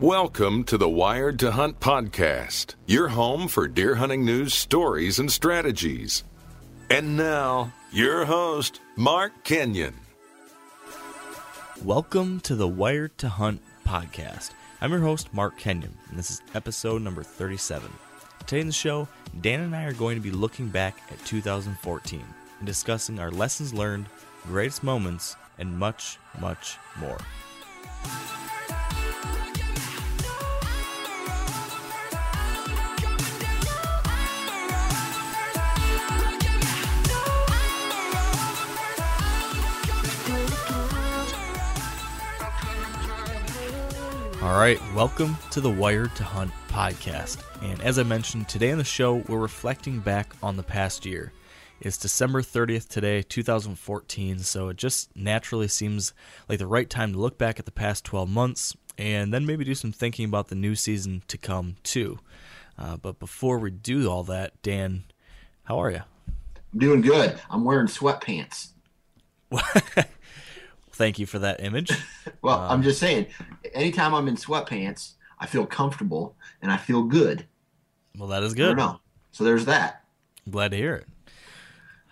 Welcome to the Wired to Hunt podcast, your home for deer hunting news, stories, and strategies. And now, your host, Mark Kenyon. Welcome to the Wired to Hunt podcast. I'm your host, Mark Kenyon, and this is episode number 37. Today in the show, Dan and I are going to be looking back at 2014 and discussing our lessons learned, greatest moments, and much, much more. All right, welcome to the Wired to Hunt podcast. And as I mentioned, today on the show, we're reflecting back on the past year. It's December 30th today, 2014, so it just naturally seems like the right time to look back at the past 12 months and then maybe do some thinking about the new season to come, too. Uh, but before we do all that, Dan, how are you? I'm doing good. I'm wearing sweatpants. Thank you for that image. Well, I'm just saying, anytime I'm in sweatpants, I feel comfortable and I feel good. Well, that is good. don't. So there's that. I'm glad to hear it.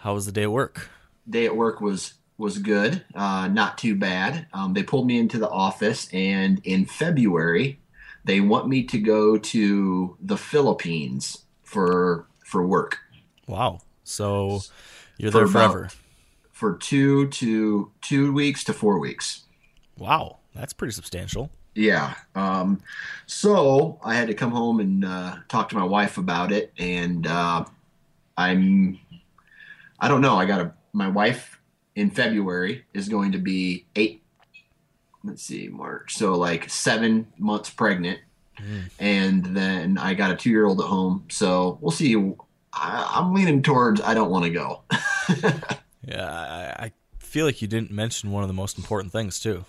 How was the day at work? Day at work was was good, uh, not too bad. Um, they pulled me into the office, and in February, they want me to go to the Philippines for for work Wow. So you're For there about- forever. for two to two weeks to four weeks. Wow. That's pretty substantial. Yeah. Um, so I had to come home and uh, talk to my wife about it, and uh, I'm, I don't know. I got a my wife in February is going to be eight. Let's see, March. So like seven months pregnant, hmm. and then I got a two year old at home. So we'll see. I, I'm leaning towards I don't want to go. Yeah, I, I feel like you didn't mention one of the most important things too.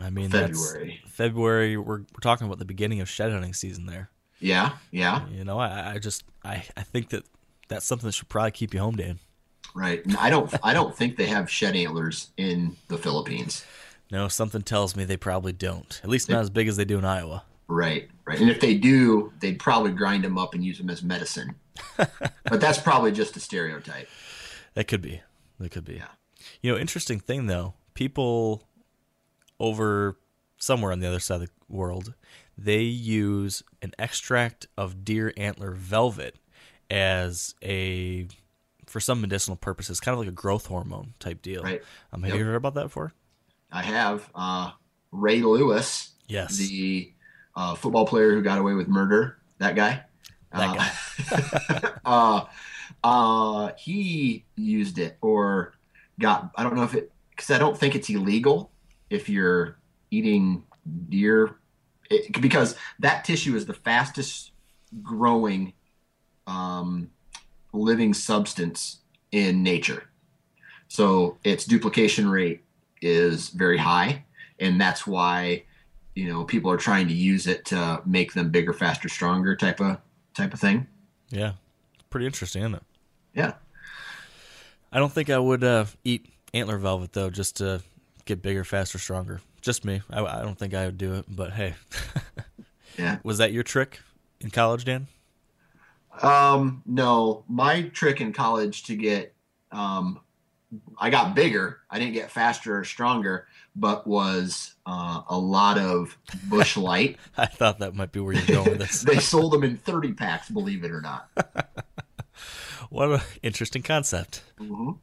I mean, that's- February. February. We're we're talking about the beginning of shed hunting season there. Yeah, yeah, You know, I, I just I, I think that that's something that should probably keep you home, Dan. Right. I don't I don't think they have shed antlers in the Philippines. No, something tells me they probably don't. At least not as big as they do in Iowa. Right, right. And if they do, they'd probably grind them up and use them as medicine. but that's probably just a stereotype. That could be. That could be. Yeah. You know, interesting thing though, people over somewhere on the other side of the world, they use an extract of deer antler velvet as a for some medicinal purposes, kind of like a growth hormone type deal. Right. Um, have Yep. you heard about that before? I have uh, Ray Lewis, Yes. the uh, football player who got away with murder. That guy. That guy. uh, uh, he used it or got. I don't know if it because I don't think it's illegal if you're eating deer it, because that tissue is the fastest growing um, living substance in nature. So its duplication rate is very high, and that's why you know people are trying to use it to make them bigger, faster, stronger type of type of thing. Yeah. Pretty interesting, isn't it? Yeah, I don't think I would uh, eat antler velvet though, just to get bigger, faster, stronger. Just me. I, I don't think I would do it, but hey. yeah. Was that your trick in college, Dan? Um, no, my trick in college to get um, I got bigger. I didn't get faster or stronger, but was uh, a lot of Busch Light. I thought that might be where you're going with this. they sold them in 30 packs, believe it or not. what an interesting concept. Mhm.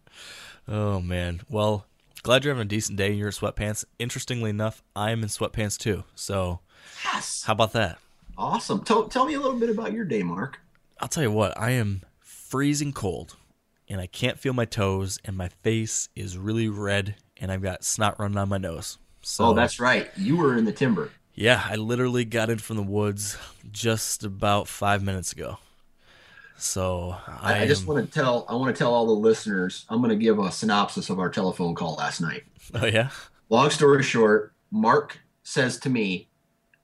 Oh man. Well, glad you're having a decent day in your sweatpants. Interestingly enough, I'm in sweatpants too. So Yes. how about that? Awesome. Tell, tell me a little bit about your day, Mark. I'll tell you what, I am freezing cold and I can't feel my toes and my face is really red and I've got snot running on my nose. So oh, that's right. You were in the timber. yeah, I literally got in from the woods just about five minutes ago. So I, I, I just am- want to tell I want to tell all the listeners. I'm going to give a synopsis of our telephone call last night. Oh yeah? Long story short, Mark says to me,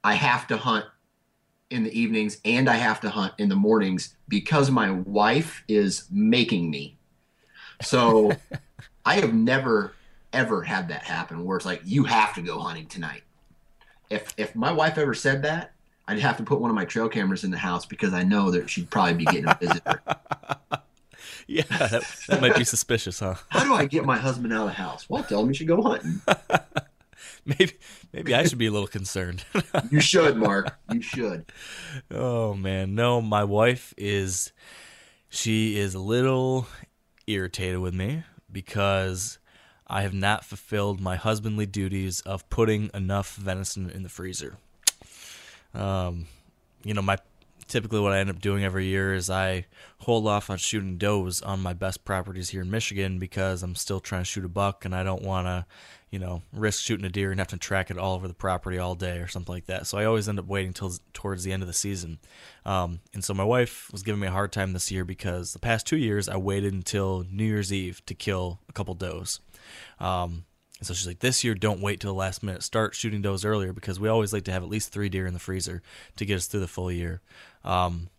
"I have to hunt in the evenings and I have to hunt in the mornings because my wife is making me." So I have never ever had that happen where it's like you have to go hunting tonight. If if my wife ever said that, I'd have to put one of my trail cameras in the house because I know that she'd probably be getting a visitor. Yeah, that, that might be suspicious, huh? How do I get my husband out of the house? Well, tell him he should go hunting. Maybe maybe I should be a little concerned. You should, Mark. You should. Oh man, no, my wife is she is a little irritated with me because I have not fulfilled my husbandly duties of putting enough venison in the freezer. Um, you know, my typically what I end up doing every year is I hold off on shooting does on my best properties here in Michigan because I'm still trying to shoot a buck and I don't want to, you know, risk shooting a deer and have to track it all over the property all day or something like that. So I always end up waiting till towards the end of the season. Um, and so my wife was giving me a hard time this year because the past two years I waited until New Year's Eve to kill a couple does. Um, and so she's like, this year, don't wait till the last minute. Start shooting does earlier because we always like to have at least three deer in the freezer to get us through the full year. Um,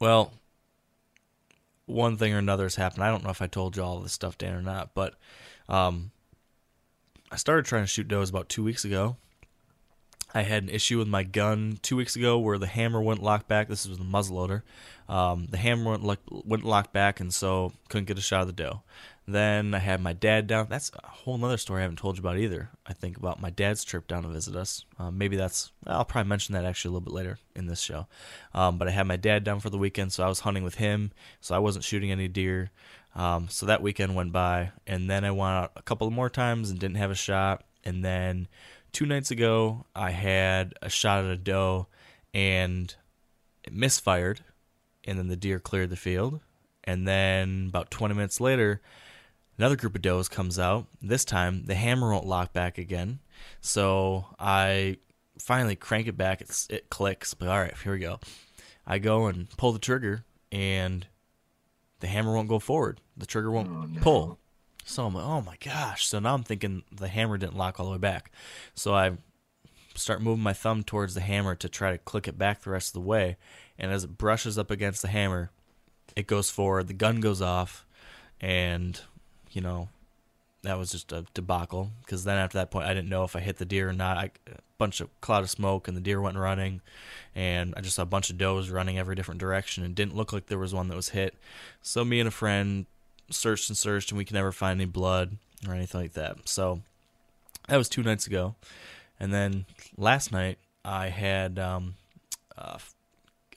well, one thing or another has happened. I don't know if I told you all this stuff, Dan, or not, but um, I started trying to shoot does about two weeks ago. I had an issue with my gun two weeks ago where the hammer wouldn't lock back. This was the muzzleloader. Um, the hammer wouldn't lock, back, and so couldn't get a shot of the doe. Then I had my dad down. That's a whole other story I haven't told you about either. I think about my dad's trip down to visit us. Um, maybe that's I'll probably mention that actually a little bit later in this show. Um, but I had my dad down for the weekend, so I was hunting with him. So I wasn't shooting any deer. Um, so that weekend went by, and then I went out a couple more times and didn't have a shot. And then two nights ago, I had a shot at a doe, and it misfired, and then the deer cleared the field. And then about 20 minutes later, another group of does comes out. This time, the hammer won't lock back again. So I finally crank it back. It's, it clicks. But all right, here we go. I go and pull the trigger, and the hammer won't go forward. The trigger won't Oh, no. pull. So I'm like, oh my gosh. So now I'm thinking the hammer didn't lock all the way back. So I start moving my thumb towards the hammer to try to click it back the rest of the way. And as it brushes up against the hammer, it goes forward. The gun goes off, and you know that was just a debacle. Because then after that point, I didn't know if I hit the deer or not. I, a bunch of cloud of smoke, and the deer went running, and I just saw a bunch of does running every different direction, and didn't look like there was one that was hit. So me and a friend searched and searched, and we could never find any blood or anything like that. So that was two nights ago, and then last night I had um, a,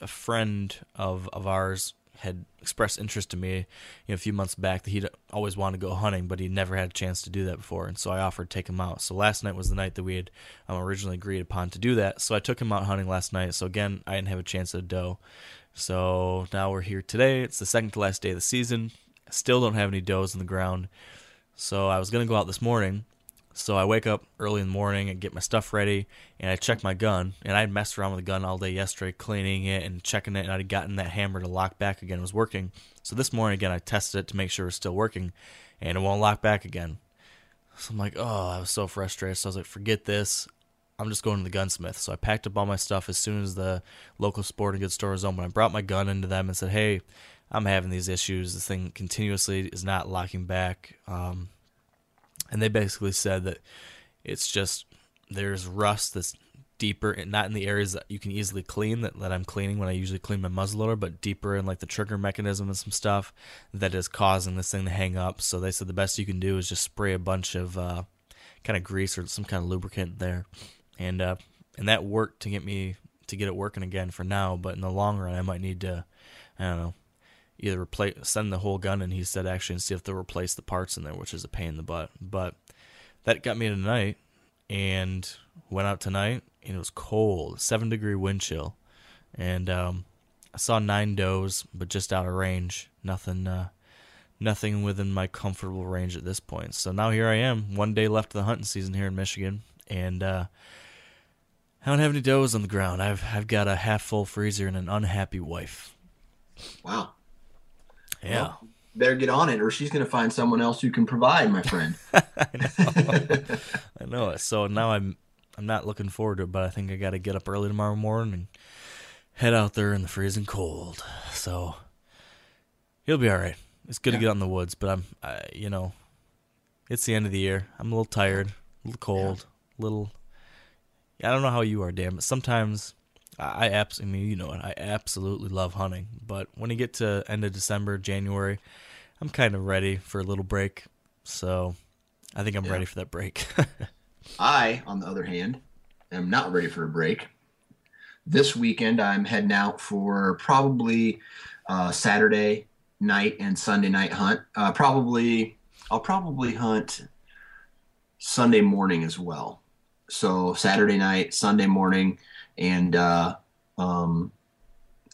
a friend of of ours had expressed interest in me you know, a few months back that he'd always wanted to go hunting, but he'd never had a chance to do that before, and so I offered to take him out. So last night was the night that we had um, originally agreed upon to do that. So I took him out hunting last night. So again, I didn't have a chance at a doe. So now we're here today. It's the second to last day of the season. Still don't have any does in the ground. So I was gonna go out this morning. So I wake up early in the morning and get my stuff ready, and I check my gun. And I had messed around with the gun all day yesterday, cleaning it and checking it, and I'd gotten that hammer to lock back again. It was working. So this morning again, I tested it to make sure it was still working, and it won't lock back again. So I'm like, oh, I was so frustrated. So I was like, forget this. I'm just going to the gunsmith. So I packed up all my stuff as soon as the local sporting goods store was open. I brought my gun into them and said, hey, I'm having these issues. This thing continuously is not locking back. Um, and they basically said that it's just there's rust that's deeper and not in the areas that you can easily clean that, that I'm cleaning when I usually clean my muzzleloader, but deeper in like the trigger mechanism and some stuff that is causing this thing to hang up. So they said the best you can do is just spray a bunch of uh, kind of grease or some kind of lubricant there, and uh, and that worked to get me to get it working again for now. But in the long run, I might need to, I don't know, either replace send the whole gun and he said actually and see if they'll replace the parts in there, which is a pain in the butt. But that got me tonight and went out tonight and it was cold, seven degree wind chill, and um, I saw nine does, but just out of range. Nothing, uh, nothing within my comfortable range at this point. So now here I am, one day left of the hunting season here in Michigan, and uh, I don't have any does on the ground. I've I've got a half full freezer and an unhappy wife. Wow. Yeah. Well, better get on it, or she's going to find someone else who can provide, my friend. I know I it. So now I'm I'm not looking forward to it, but I think I got to get up early tomorrow morning and head out there in the freezing cold. So he'll be all right. It's good Yeah. to get out in the woods, but I'm, I, you know, it's the end of the year. I'm a little tired, a little cold, a little. I don't know how you are, Dan, but sometimes I, I absolutely, I mean, you know it. I absolutely love hunting, but when you get to end of December, January, I'm kind of ready for a little break. So I think I'm Yeah. ready for that break. I, on the other hand, am not ready for a break. This weekend, I'm heading out for probably uh, Saturday night and Sunday night hunt. Uh, probably, I'll probably hunt Sunday morning as well. So Saturday night, Sunday morning, and uh, um,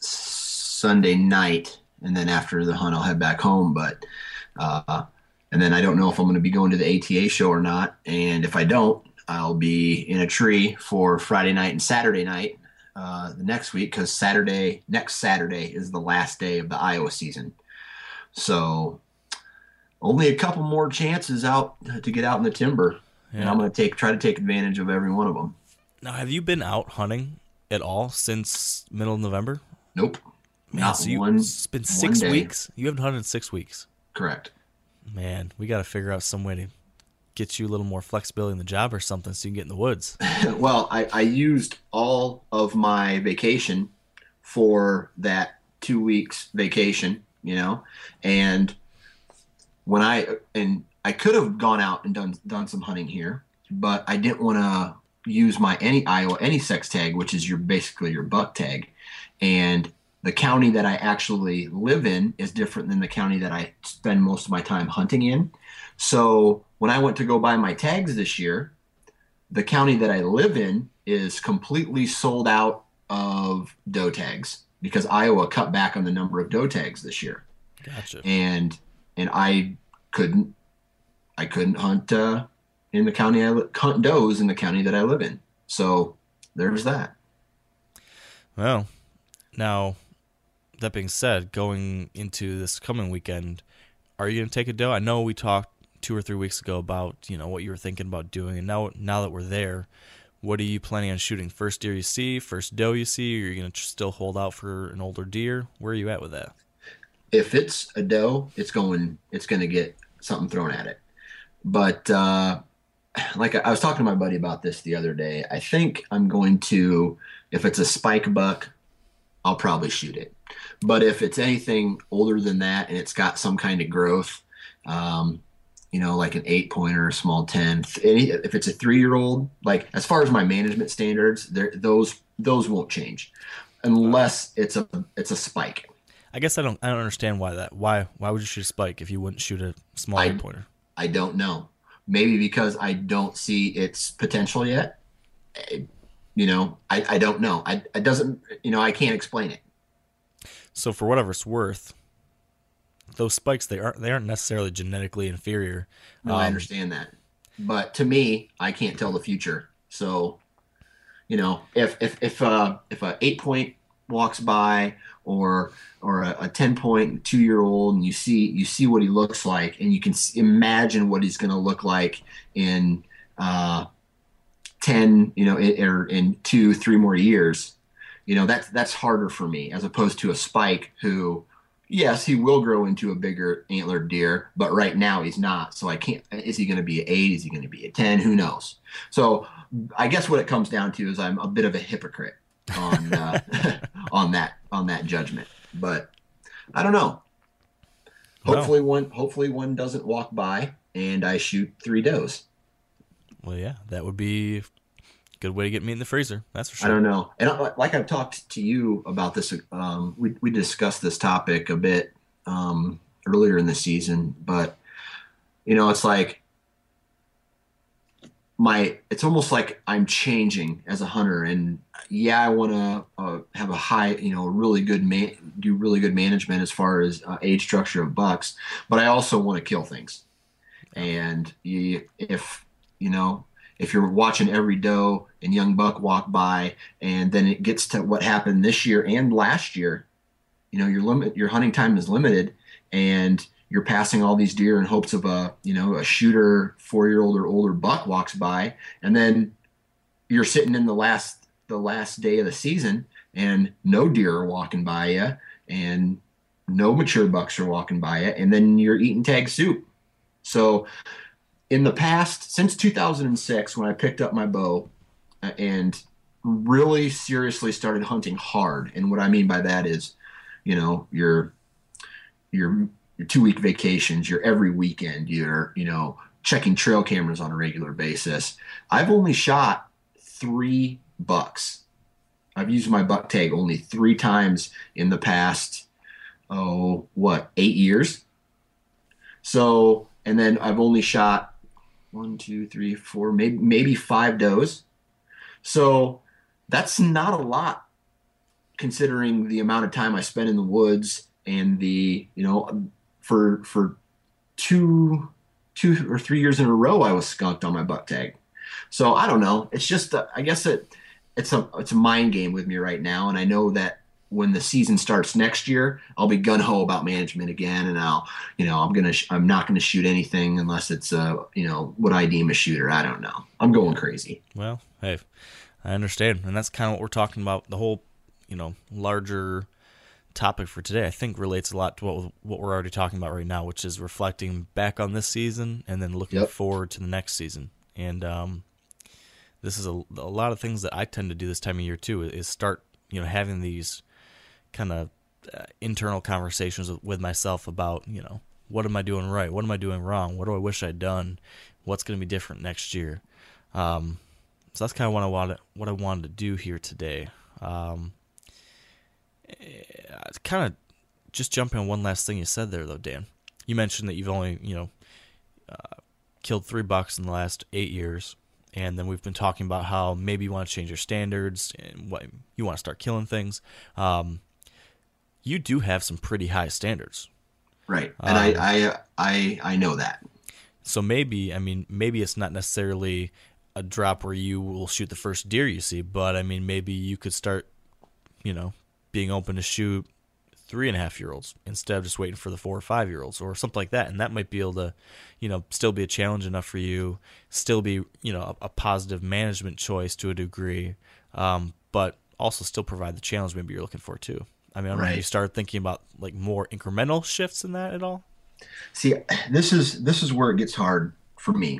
Sunday night, and then after the hunt, I'll head back home. But uh, and then I don't know if I'm going to be going to the ATA show or not. And if I don't, I'll be in a tree for Friday night and Saturday night uh, the next week because Saturday, next Saturday, is the last day of the Iowa season. So only a couple more chances out to get out in the timber, and I'm going to take try to take advantage of every one of them. Now, have you been out hunting at all since middle of November? Nope, Man, not so you, one. it's been six weeks. You haven't hunted in six weeks. Correct. Man, we got to figure out some way to get you a little more flexibility in the job or something so you can get in the woods. well, I, I used all of my vacation for that two weeks vacation, you know, and when I and I could have gone out and done done some hunting here, but I didn't want to use my any Iowa any sex tag, which is your basically your buck tag, and the county that I actually live in is different than the county that I spend most of my time hunting in. So when I went to go buy my tags this year, the county that I live in is completely sold out of doe tags because Iowa cut back on the number of doe tags this year, Gotcha. and and I couldn't I couldn't hunt uh, in the county I li- hunt does in the county that I live in. So there's that. Well, now, that being said, going into this coming weekend, are you going to take a doe? I know we talked two or three weeks ago about you know what you were thinking about doing, and now now that we're there, what are you planning on shooting? First deer you see, first doe you see, or are you going to still hold out for an older deer? Where are you at with that? If it's a doe, it's going it's going to get something thrown at it. But uh, like I, was talking to my buddy about this the other day. I think I'm going to if it's a spike buck, I'll probably shoot it. But if it's anything older than that and it's got some kind of growth, um, you know, like an eight pointer, a small ten, any, if it's a three year old, like as far as my management standards, those those won't change unless it's a it's a spike. I guess I don't I don't understand why that. Why why would you shoot a spike if you wouldn't shoot a small I- eight pointer? I don't know. Maybe because I don't see its potential yet. You know, I, I don't know. I it doesn't. You know, I can't explain it. So for whatever it's worth, those spikes they aren't they aren't necessarily genetically inferior. No, I Um, understand that. But to me, I can't tell the future. So, you know, if if if uh if a eight point walks by or or a, a ten point two year old and you see you see what he looks like and you can imagine what he's going to look like in uh 10 you know i- or in two three more years. You know that's that's harder for me as opposed to a spike who yes he will grow into a bigger antlered deer but right now he's not. So i can't is he going to be an 8 is he going to be a 10 who knows? So I guess what it comes down to is I'm a bit of a hypocrite on uh, on that on that judgment. But I don't know. Well. Hopefully one hopefully one doesn't walk by and I shoot three does. Well, yeah, that would be a good way to get me in the freezer. That's for sure. I don't know. And I- like I've talked to you about this, um, we we discussed this topic a bit um, earlier in the season, but you know, it's like my it's almost like I'm changing as a hunter, and yeah, I want to uh, have a high, you know, really good man, do really good management as far as uh, age structure of bucks, but I also want to kill things, and you, if you know if you're watching every doe and young buck walk by and then it gets to what happened this year and last year you know your limit your hunting time is limited. And you're passing all these deer in hopes of a you know a shooter four year old or older buck walks by and then you're sitting in the last the last day of the season and no deer are walking by you and no mature bucks are walking by you and then you're eating tag soup. So in the past since 2006 when i picked up my bow uh, and really seriously started hunting hard and what i mean by that is you know your your your two week vacations your every weekend you're you know checking trail cameras on a regular basis. I've only shot three bucks. I've used my buck tag only three times in the past oh what eight years? So and then i've only shot one, two, three, four, maybe maybe five does. So that's not a lot considering the amount of time I spend in the woods and the you know for for two two or three years in a row I was skunked on my buck tag. So I don't know. It's just uh, I guess it it's a it's a mind game with me right now, and I know that when the season starts next year, I'll be gun ho about management again, and I'll you know I'm gonna sh- I'm not gonna shoot anything unless it's uh you know what I deem a shooter. I don't know. I'm going crazy. Well, hey, I understand, and that's kind of what we're talking about. The whole, you know, larger topic for today, I think, relates a lot to what what we're already talking about right now, which is reflecting back on this season and then looking Yep. forward to the next season. And um, this is a, a lot of things that I tend to do this time of year too. Is start, you know, having these kind of uh, internal conversations with, with myself about, you know, what am I doing right? What am I doing wrong? What do I wish I'd done? What's going to be different next year? Um, so that's kind of what I wanted what I wanted to do here today. Um, kind of just jumping on one last thing you said there, though, Dan. You mentioned that you've only you know uh, killed three bucks in the last eight years, and then we've been talking about how maybe you want to change your standards and what you want to start killing things. Um, you do have some pretty high standards. Right. And I, I I I know that. So maybe, I mean, maybe it's not necessarily a drop where you will shoot the first deer you see, but I mean, maybe you could start, you know, being open to shoot three and a half year olds instead of just waiting for the four or five year olds or something like that. And that might be able to, you know, still be a challenge enough for you, still be, you know, a, a positive management choice to a degree, um, but also still provide the challenge maybe you're looking for too. I mean, I don't know, Right. you start thinking about like more incremental shifts in that at all? See, this is this is where it gets hard for me.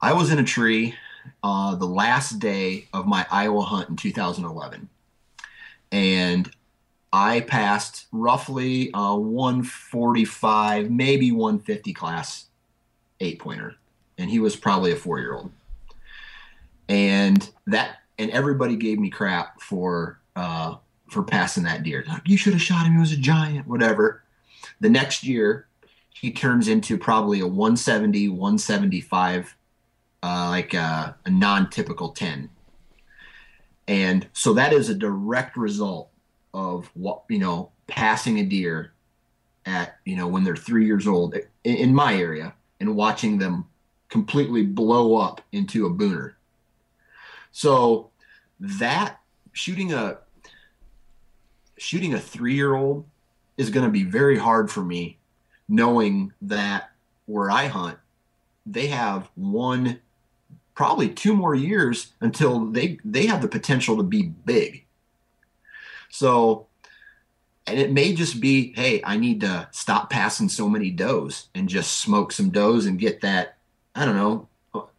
I was in a tree uh, the last day of my Iowa hunt in 2011, and I passed roughly a 145, maybe 150 class eight pointer, and he was probably a four year old. And that and everybody gave me crap for uh, for passing that deer. Like, you should have shot him. He was a giant, whatever. The next year, he turns into probably a 170, 175, uh, like a, a non typical 10. And so that is a direct result of what, you know, passing a deer at, you know, when they're three years old in, in my area and watching them completely blow up into a booner. So that shooting a shooting a three year old is going to be very hard for me knowing that where I hunt, they have one, probably two more years until they they have the potential to be big. So, and it may just be, hey, I need to stop passing so many does and just smoke some does and get that, I don't know,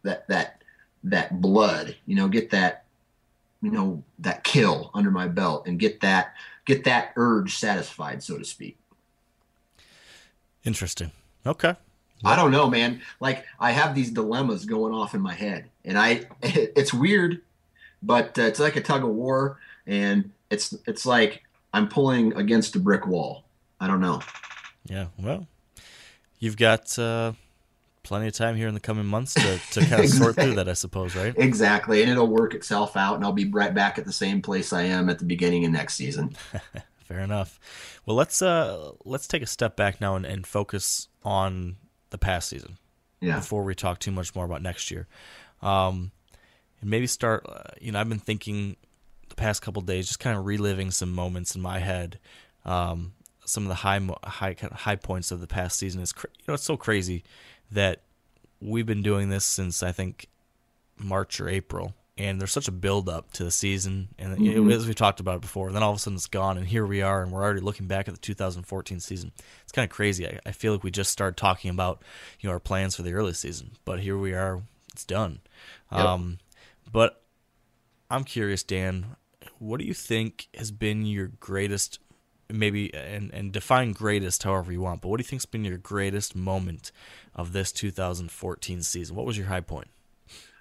that that that blood, you know, get that, you know, that kill under my belt and get that get that urge satisfied, so to speak. Interesting. Okay. I don't know, man. Like I have these dilemmas going off in my head, and I it's weird, but uh, it's like a tug of war, and it's it's like I'm pulling against a brick wall. I don't know. Yeah. Well, you've got uh, plenty of time here in the coming months to, to kind of sort through that, I suppose, right? Exactly, and it'll work itself out, and I'll be right back at the same place I am at the beginning of next season. Fair enough. Well, let's uh let's take a step back now and, and focus on the past season Yeah. before we talk too much more about next year. Um, and maybe start. Uh, you know, I've been thinking the past couple days, just kind of reliving some moments in my head. Um, some of the high high high points of the past season is cra- you know it's so crazy that we've been doing this since I think March or April, and there's such a build up to the season, and you know, as we talked about it before, and then all of a sudden it's gone, and here we are, and we're already looking back at the 2014 season. It's kind of crazy. I, I feel like we just started talking about you know our plans for the early season, but here we are, it's done. Um, but I'm curious, Dan, what do you think has been your greatest, maybe, and and define greatest however you want, but what do you think's been your greatest moment of this 2014 season? What was your high point?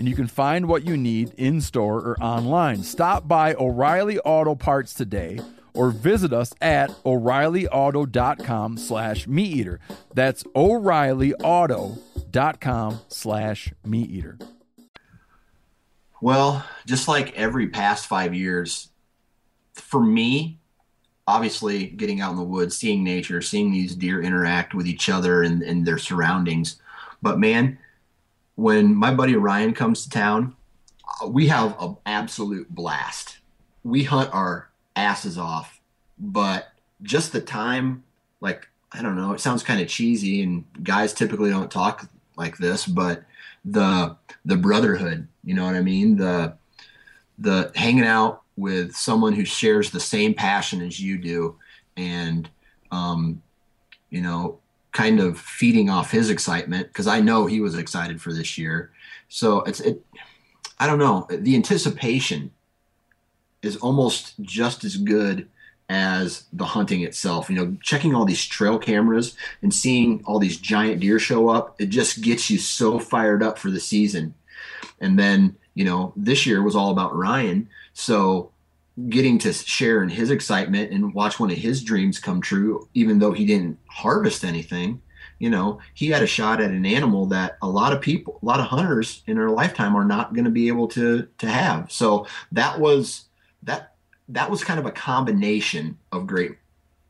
and you can find what you need in store or online. Stop by O'Reilly Auto Parts today or visit us at o'reillyauto.com slash meat eater. That's o'reillyauto.com slash meat eater. Well, just like every past five years, for me, obviously getting out in the woods, seeing nature, seeing these deer interact with each other and, and their surroundings. But man, when my buddy Ryan comes to town, uh, we have an absolute blast. We hunt our asses off, but just the time, like, I don't know, it sounds kind of cheesy and guys typically don't talk like this, but the the brotherhood, you know what I mean? The the hanging out with someone who shares the same passion as you do and um, you know kind of feeding off his excitement because i know he was excited for this year. So it's it i don't know. The anticipation is almost just as good as the hunting itself. You know checking all these trail cameras and seeing all these giant deer show up it just gets you so fired up for the season. And then you know this year was all about ryan. So getting to share in his excitement and watch one of his dreams come true even though he didn't harvest anything you know, he had a shot at an animal that a lot of people, a lot of hunters in their lifetime are not going to be able to to have. So that was that that was kind of a combination of great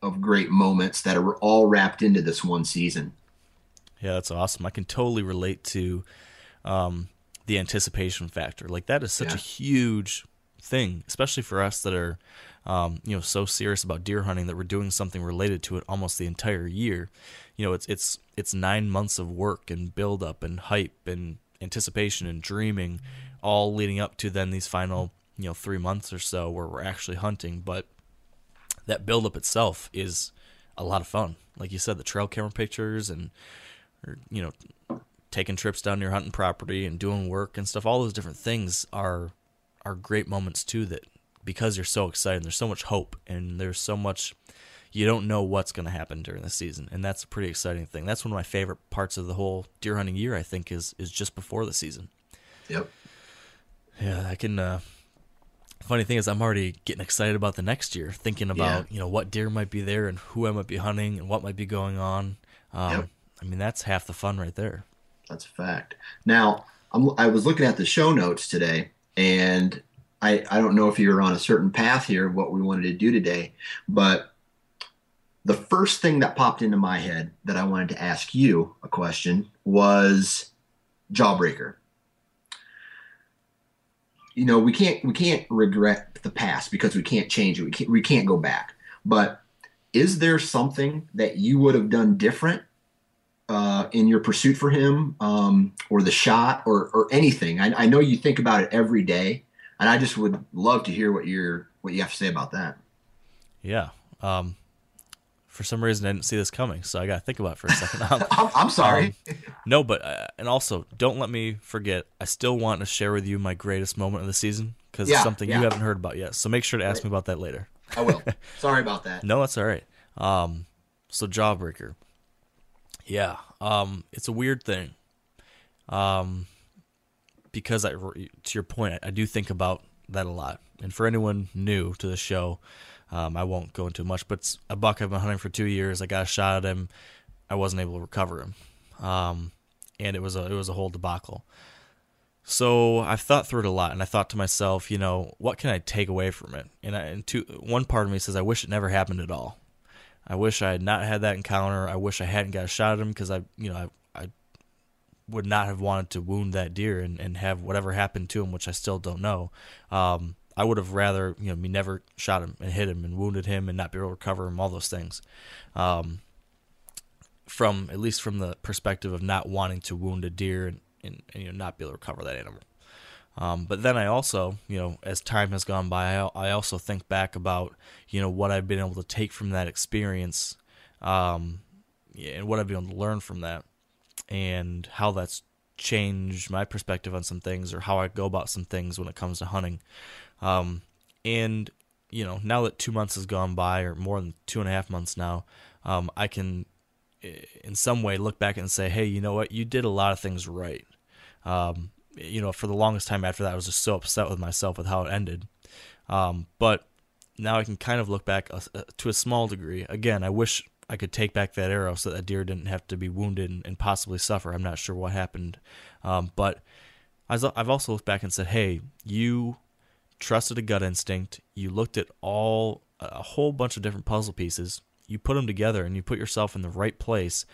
of great moments that are all wrapped into this one season. Yeah, that's awesome. I can totally relate to um, the anticipation factor. Like that is such Yeah. a huge thing, especially for us that are, um, you know, so serious about deer hunting that we're doing something related to it almost the entire year. You know, it's it's it's nine months of work and build up and hype and anticipation and dreaming, all leading up to then these final you know three months or so where we're actually hunting. But that build up itself is a lot of fun. Like you said, the trail camera pictures and you know taking trips down your hunting property and doing work and stuff all those different things are are great moments too that because you're so excited there's so much hope and there's so much you don't know what's going to happen during the season and that's a pretty exciting thing that's one of my favorite parts of the whole deer hunting year i think is is just before the season Yep. yeah i can uh funny thing is i'm already getting excited about the next year thinking about Yeah. you know what deer might be there and who i might be hunting and what might be going on um Yep. i mean that's half the fun right there That's a fact. Now, I'm, I was looking at the show notes today, and I, I don't know if you're on a certain path here what we wanted to do today, but the first thing that popped into my head that I wanted to ask you a question was Jawbreaker. You know, we can't we can't regret the past because we can't change it. We can't we can't go back. But is there something that you would have done different uh, in your pursuit for him, um, or the shot, or or anything? I, I know you think about it every day, and I just would love to hear what you're what you have to say about that. Yeah. Um, for some reason, I didn't see this coming, so I got to think about it for a second. Um, I'm, I'm sorry. no, but uh, and also, don't let me forget. I still want to share with you my greatest moment of the season because Yeah, it's something yeah. you haven't heard about yet. So make sure to ask me about that later. I will. Sorry about that. No, that's all right. Um, so Jawbreaker. Yeah. Um, it's a weird thing. Um, because I, to your point, I, do think about that a lot. And for anyone new to the show, um, I won't go into much, but a buck I've been hunting for two years. I got a shot at him. I wasn't able to recover him. Um, and it was a, it was a whole debacle. So I've thought through it a lot, and I thought to myself, you know, what can I take away from it? And, I, and two, one part of me says, I wish it never happened at all. I wish I had not had that encounter. I wish I hadn't got a shot at him because I, you know, I, I would not have wanted to wound that deer and, and have whatever happened to him, which I still don't know. Um, I would have rather, you know, me never shot him and hit him and wounded him and not be able to recover him, all those things. Um, from at least from the perspective of not wanting to wound a deer and, and, and you know not be able to recover that animal. Um, but then I also, you know, as time has gone by, I, I also think back about, you know, what I've been able to take from that experience, um, and what I've been able to learn from that, and how that's changed my perspective on some things or how I go about some things when it comes to hunting. Um, and you know, now that two months has gone by, or more than two and a half months now, um, I can, in some way, look back and say, hey, you know what, you did a lot of things right. Um, you know, for the longest time after that, I was just so upset with myself with how it ended. Um, but now I can kind of look back uh, uh, to a small degree. Again, I wish I could take back that arrow so that deer didn't have to be wounded and, and possibly suffer. I'm not sure what happened, um, but I was- I've also looked back and said, "Hey, you trusted a gut instinct. You looked at all a whole bunch of different puzzle pieces. You put them together, and you put yourself in the right place."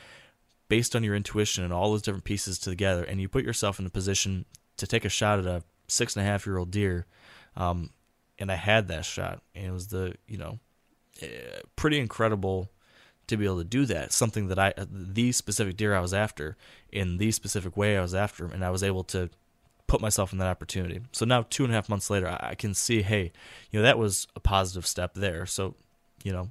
Based on your intuition and all those different pieces together, and you put yourself in a position to take a shot at a six and a half year old deer, um, and I had that shot, and it was the you know, eh, pretty incredible to be able to do that. Something that I the specific deer I was after in the specific way I was after and I was able to put myself in that opportunity. So now two and a half months later, I can see, hey, you know, that was a positive step there. So, you know,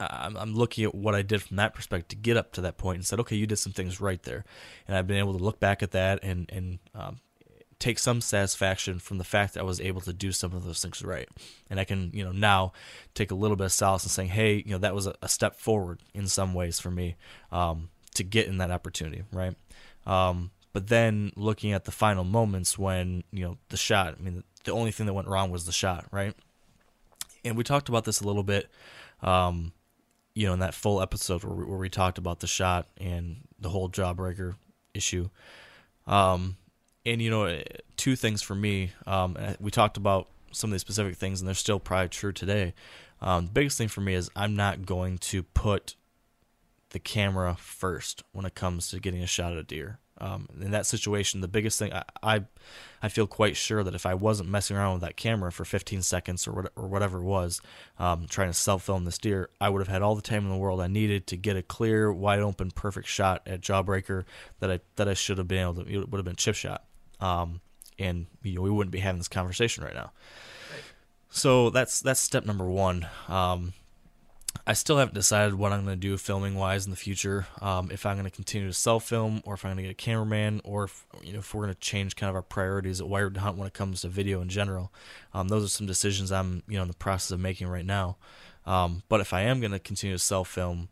I'm, I'm looking at what I did from that perspective to get up to that point and said, okay, you did some things right there, and I've been able to look back at that and and um, take some satisfaction from the fact that I was able to do some of those things right, and I can you know now take a little bit of solace in saying, hey, you know that was a, a step forward in some ways for me um, to get in that opportunity, right? Um, but then looking at the final moments when you know the shot, I mean, the only thing that went wrong was the shot, right? And we talked about this a little bit. Um, you know, in that full episode where we, where we talked about the shot and the whole jawbreaker issue. Um, and you know, two things for me. Um, we talked about some of these specific things, and they're still probably true today. Um, the biggest thing for me is I'm not going to put the camera first when it comes to getting a shot at a deer. Um, in that situation, the biggest thing I, I, I feel quite sure that if I wasn't messing around with that camera for 15 seconds or what, or whatever it was, um, trying to self film this deer, I would have had all the time in the world I needed to get a clear, wide open, perfect shot at Jawbreaker that I that I should have been able to. It would have been chip shot, um, and you know we wouldn't be having this conversation right now. So that's that's step number one. Um, I still haven't decided what I'm going to do filming wise in the future. Um, if I'm going to continue to self film, or if I'm going to get a cameraman, or if you know if we're going to change kind of our priorities at Wired Hunt when it comes to video in general. Um, those are some decisions I'm you know in the process of making right now. Um, but if I am going to continue to self film,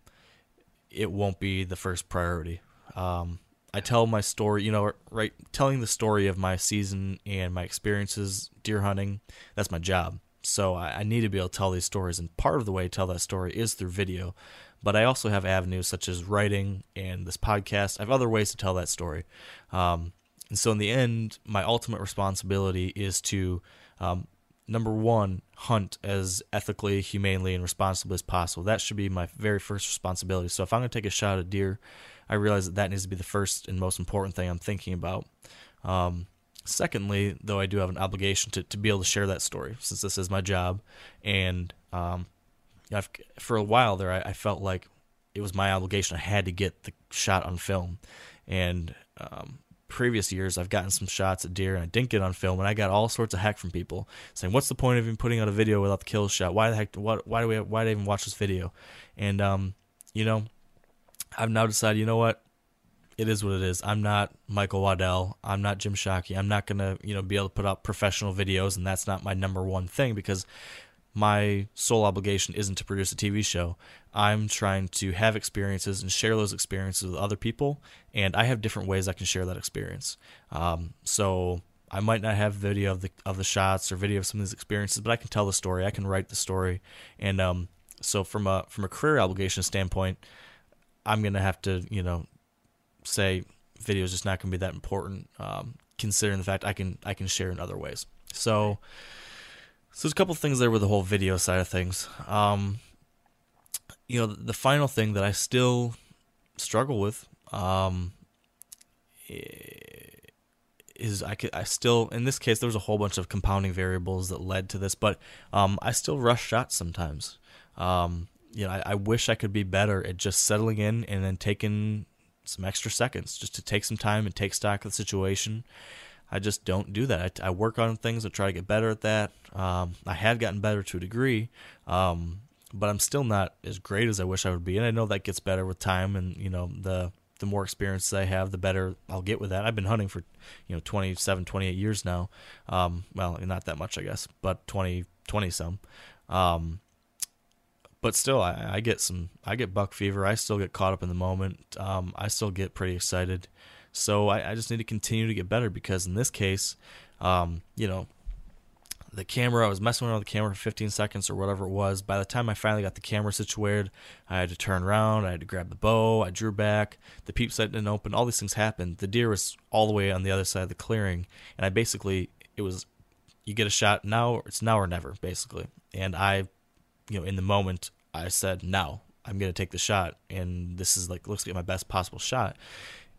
it won't be the first priority. Um, I tell my story, you know, right, telling the story of my season and my experiences deer hunting. That's my job. So I, I, need to be able to tell these stories, and part of the way to tell that story is through video. But I also have avenues such as writing and this podcast. I have other ways to tell that story. Um, and so in the end, my ultimate responsibility is to um, number one, hunt as ethically, humanely, and responsibly as possible. That should be my very first responsibility. So if I'm going to take a shot at deer, I realize that that needs to be the first and most important thing I'm thinking about. Um, Secondly, though, I do have an obligation to, to be able to share that story since this is my job. And um, I've, for a while there, I, I, felt like it was my obligation. I had to get the shot on film. And um, previous years, I've gotten some shots at deer and I didn't get on film, and I got all sorts of heck from people saying, "What's the point of even putting out a video without the kill shot? Why the heck? What? Why do we? Why did I even watch this video?" And um, you know, I've now decided, you know what? It is what it is. I'm not Michael Waddell. I'm not Jim Shockey. I'm not gonna, you know, be able to put out professional videos, and that's not my number one thing because my sole obligation isn't to produce a TV show. I'm trying to have experiences and share those experiences with other people, and I have different ways I can share that experience. Um, so I might not have video of the of the shots or video of some of these experiences, but I can tell the story. I can write the story, and um, so from a from a career obligation standpoint, I'm gonna have to, you know, say video is just not going to be that important, um, considering the fact I can I can share in other ways. So, so there's a couple things there with the whole video side of things. Um, you know, the, the final thing that I still struggle with um, is I could I still in this case there was a whole bunch of compounding variables that led to this, but um, I still rush shots sometimes. Um, you know, I, I, wish I could be better at just settling in and then taking some extra seconds just to take some time and take stock of the situation. I just don't do that. I, I work on things. I try to get better at that. Um, I have gotten better to a degree, um, but I'm still not as great as I wish I would be. And I know that gets better with time. And you know, the the more experience I have, the better I'll get with that. I've been hunting for you know 27, 28 years now. Um, well, not that much, I guess, but 20, 20 some. Um, but still, I, I, get some, I get buck fever. I still get caught up in the moment. Um, I still get pretty excited. So I, I, just need to continue to get better because in this case, um, you know, the camera, I was messing around with the camera for 15 seconds or whatever it was. By the time I finally got the camera situated, I had to turn around, I had to grab the bow, I drew back, the peep sight didn't open, all these things happened. The deer was all the way on the other side of the clearing, and I basically, it was, you get a shot now, it's now or never, basically. And I you know, in the moment, I said, "No, I'm going to take the shot," and this is like looks like my best possible shot.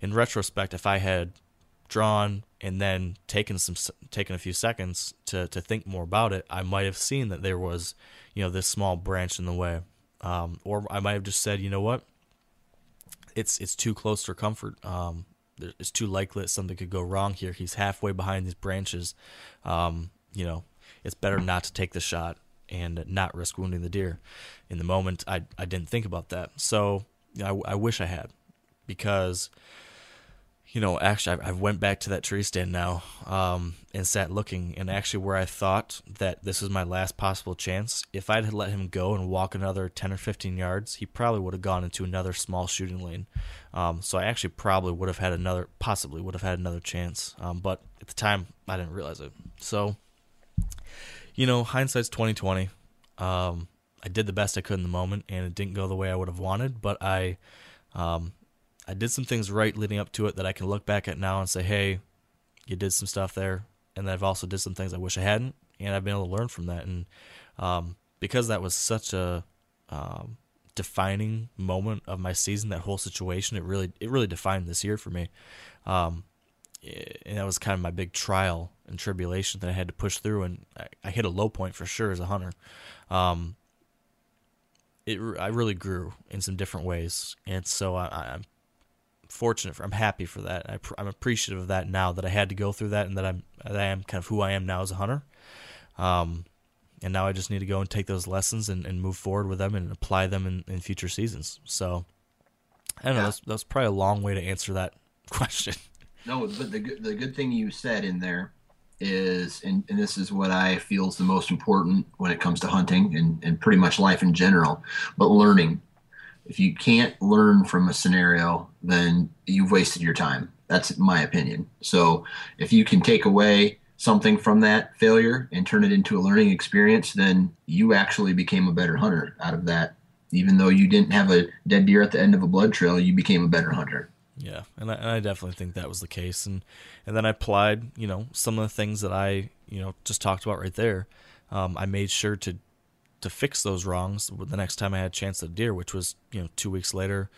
In retrospect, if I had drawn and then taken some taken a few seconds to to think more about it, I might have seen that there was, you know, this small branch in the way, um, or I might have just said, you know what, it's it's too close for comfort. Um, it's too likely that something could go wrong here. He's halfway behind these branches. Um, you know, it's better not to take the shot and not risk wounding the deer. In the moment, I, I didn't think about that. So I, I wish I had because, you know, actually, I, I went back to that tree stand now um, and sat looking. And actually, where I thought that this was my last possible chance, if I'd let him go and walk another 10 or 15 yards, he probably would have gone into another small shooting lane. Um, so I actually probably would have had another, possibly would have had another chance. Um, but at the time, I didn't realize it. So you know, hindsight's twenty twenty. Um, I did the best I could in the moment, and it didn't go the way I would have wanted. But I, um, I did some things right leading up to it that I can look back at now and say, hey, you did some stuff there, and then I've also did some things I wish I hadn't, and I've been able to learn from that. And um, because that was such a um, defining moment of my season, that whole situation, it really it really defined this year for me. Um, and that was kind of my big trial and tribulation that I had to push through, and I, I hit a low point for sure as a hunter. Um, it I really grew in some different ways, and so I, I'm fortunate for I'm happy for that. I, am appreciative of that now that I had to go through that, and that I'm that I am kind of who I am now as a hunter. Um, and now I just need to go and take those lessons and, and move forward with them and apply them in, in future seasons. So I don't know. That's, that's probably a long way to answer that question. No, but the the good thing you said in there is, and, and this is what I feel is the most important when it comes to hunting and, and pretty much life in general, but learning. If you can't learn from a scenario, then you've wasted your time. That's my opinion. So if you can take away something from that failure and turn it into a learning experience, then you actually became a better hunter out of that. Even though you didn't have a dead deer at the end of a blood trail, you became a better hunter. Yeah, and I, and I definitely think that was the case, and and then I applied, you know, some of the things that I, you know, just talked about right there. Um, I made sure to to fix those wrongs the next time I had a chance at deer, which was you know two weeks later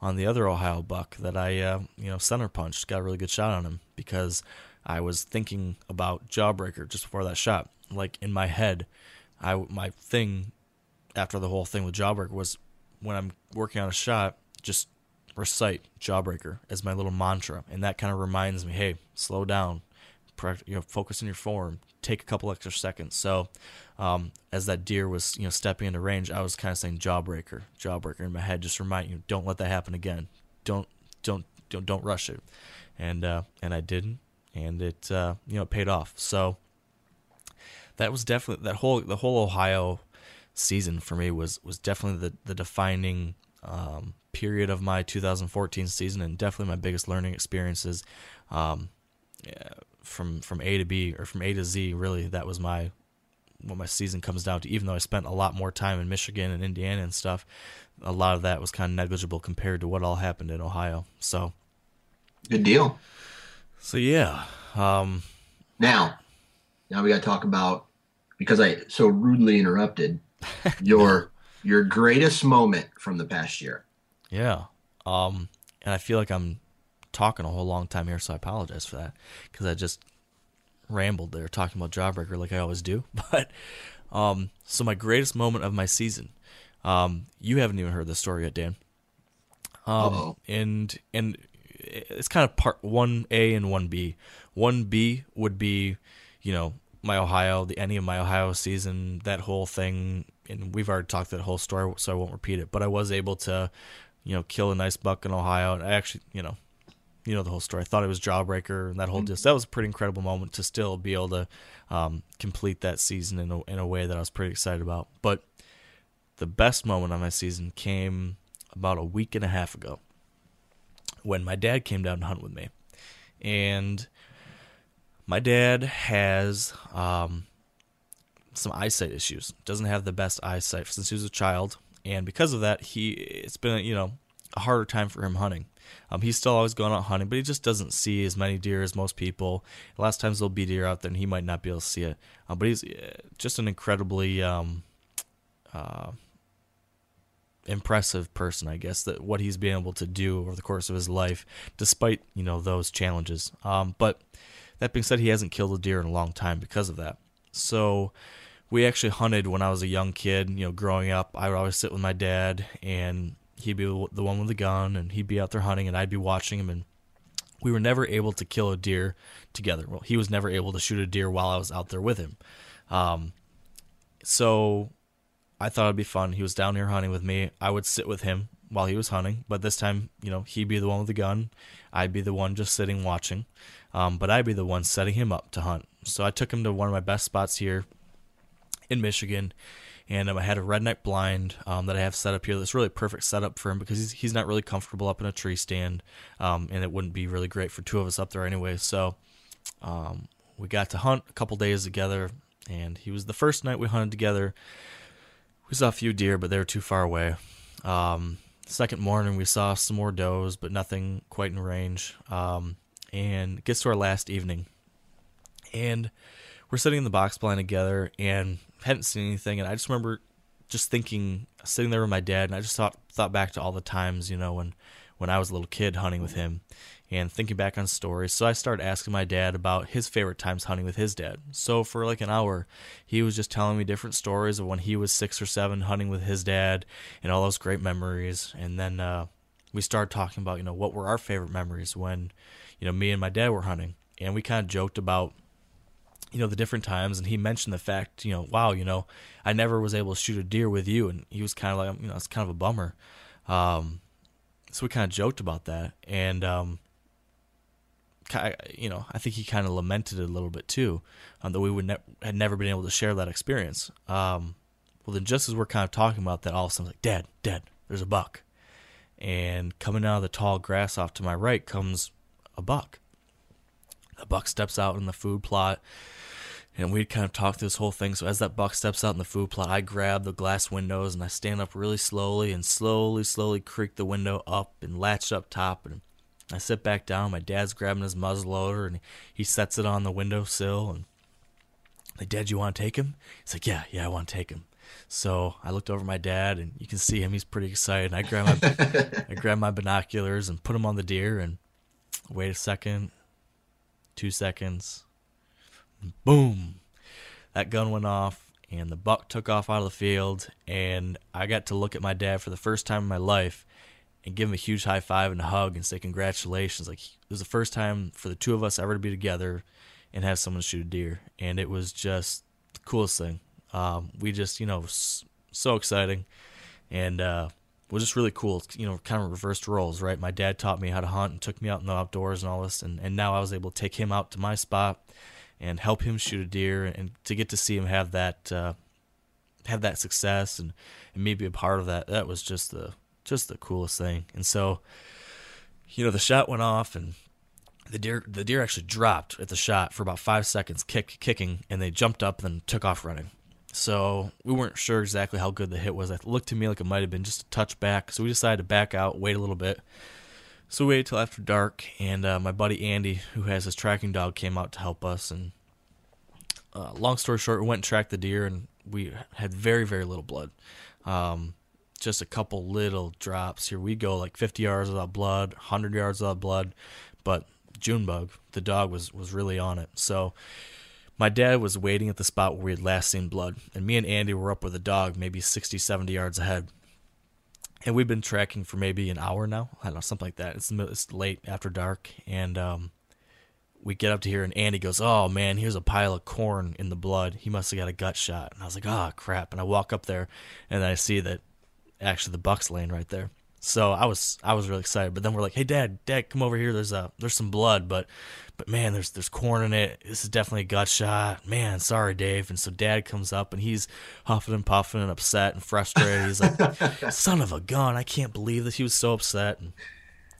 on the other Ohio buck that I uh, you know center punched, got a really good shot on him because I was thinking about jawbreaker just before that shot. Like in my head, I my thing after the whole thing with jawbreaker was when I'm working on a shot, just recite Jawbreaker as my little mantra, and that kind of reminds me, hey, slow down, you know, focus on your form, take a couple extra seconds. So, um, as that deer was, you know, stepping into range, I was kind of saying Jawbreaker, Jawbreaker in my head, just remind you, don't let that happen again. Don't, don't, don't, don't rush it. And uh, and I didn't, and it, uh, you know, paid off. So that was definitely that whole the whole Ohio season for me was was definitely the the defining um, period of my 2014 season, and definitely my biggest learning experiences um, from from A to B or from A to Z. Really, that was my what my season comes down to. Even though I spent a lot more time in Michigan and Indiana and stuff, a lot of that was kind of negligible compared to what all happened in Ohio. So, good deal. So yeah. Um, now, now we got to talk about because I so rudely interrupted your your greatest moment from the past year. Yeah. Um, and I feel like I'm talking a whole long time here, so I apologize for that because I just rambled there talking about Jawbreaker like I always do. But um, so my greatest moment of my season. Um, you haven't even heard the story yet, Dan. Um, and and it's kind of part one A and one B. One B would be, you know, my Ohio, the ending of my Ohio season, that whole thing, and we've already talked that whole story, so I won't repeat it. But I was able to you know, kill a nice buck in Ohio. And I actually, you know, you know the whole story. I thought it was Jawbreaker and that whole mm-hmm. just that was a pretty incredible moment to still be able to um, complete that season in a, in a way that I was pretty excited about. But the best moment of my season came about a week and a half ago when my dad came down to hunt with me, and my dad has um, some eyesight issues. Doesn't have the best eyesight since he was a child and because of that, he it's been you know a harder time for him hunting. Um, he's still always going out hunting, but he just doesn't see as many deer as most people. A lot of times there'll be deer out there, and he might not be able to see it. Uh, but he's uh, just an incredibly um, uh, impressive person, I guess. That what he's been able to do over the course of his life, despite you know those challenges. Um, but that being said, he hasn't killed a deer in a long time because of that. So we actually hunted when I was a young kid. You know, growing up, I would always sit with my dad, and he'd be the one with the gun, and he'd be out there hunting, and I'd be watching him. And we were never able to kill a deer together. Well, he was never able to shoot a deer while I was out there with him. Um, so I thought it'd be fun. He was down here hunting with me. I would sit with him while he was hunting, but this time, you know, he'd be the one with the gun. I'd be the one just sitting watching. Um, but I'd be the one setting him up to hunt. So I took him to one of my best spots here in Michigan. And um, I had a redneck blind um, that I have set up here. That's really perfect setup for him because he's he's not really comfortable up in a tree stand, um, and it wouldn't be really great for two of us up there anyway. So um, we got to hunt a couple days together, and he was the first night we hunted together. we saw a few deer, but they were too far away. Um, second morning, we saw some more does, but nothing quite in range. Um, and gets to our last evening, and we're sitting in the box blind together, and hadn't seen anything. And I just remember just thinking, sitting there with my dad, and I just thought thought back to all the times, you know, when when I was a little kid hunting with him, and thinking back on stories. So I started asking my dad about his favorite times hunting with his dad. So for like an hour, he was just telling me different stories of when he was six or seven hunting with his dad and all those great memories. And then uh, we started talking about, you know, what were our favorite memories when, you know, me and my dad were hunting. And we kind of joked about, you know, the different times. And he mentioned the fact, you know, wow, you know, I never was able to shoot a deer with you. And he was kind of like, you know, it's kind of a bummer. Um, so we kind of joked about that. And, um, you know, I think he kind of lamented it a little bit too, um, that we would ne- had never been able to share that experience. Um, well, then just as we're kind of talking about that, all of a sudden, like, Dad, Dad, there's a buck, and coming out of the tall grass off to my right comes a buck. The buck steps out in the food plot, and we'd kind of talked this whole thing. So as that buck steps out in the food plot, I grab the glass windows and I stand up really slowly and slowly, slowly creak the window up and latch up top and I sit back down. My dad's grabbing his muzzleloader and he sets it on the windowsill. And like, Dad, you want to take him? He's like, Yeah, yeah, I want to take him. So I looked over my dad, and you can see him. He's pretty excited. I grab my I grab my binoculars and put them on the deer, and wait a second, two seconds, boom, that gun went off, and the buck took off out of the field, and I got to look at my dad for the first time in my life and give him a huge high five and a hug and say congratulations. Like it was the first time for the two of us ever to be together and have someone shoot a deer, and it was just the coolest thing. Um, we just you know so exciting, and uh, was just really cool. You know, kind of reversed roles, right? My dad taught me how to hunt and took me out in the outdoors and all this, and and now I was able to take him out to my spot and help him shoot a deer, and to get to see him have that. Uh, have that success and, and me be a part of that that was just the just the coolest thing. And so, you know, the shot went off and the deer the deer actually dropped at the shot for about five seconds, kick kicking, and they jumped up and took off running. So we weren't sure exactly how good the hit was. It looked to me like it might have been just a touch back. So we decided to back out, wait a little bit. So we waited till after dark, and uh, my buddy Andy, who has his tracking dog, came out to help us. And uh, long story short, we went and tracked the deer, and we had very, very little blood. Um, just a couple little drops. Here we go, like 50 yards without blood, 100 yards without blood. But Junebug, the dog, was was really on it. So my dad was waiting at the spot where we had last seen blood, and me and Andy were up with the dog, maybe 60, 70 yards ahead. And we've been tracking for maybe an hour now. I don't know, something like that. It's, it's late after dark, and um, we get up to here, and Andy goes, "Oh man, here's a pile of corn in the blood. He must have got a gut shot." And I was like, "Oh crap!" And I walk up there, and I see that actually the Bucks laying right there. So I was I was really excited. But then we're like, hey dad, dad, come over here. There's a there's some blood, but but man, there's there's corn in it. This is definitely a gut shot. Man, sorry, Dave. And so dad comes up and he's huffing and puffing and upset and frustrated. He's like, son of a gun, I can't believe this. He was so upset. And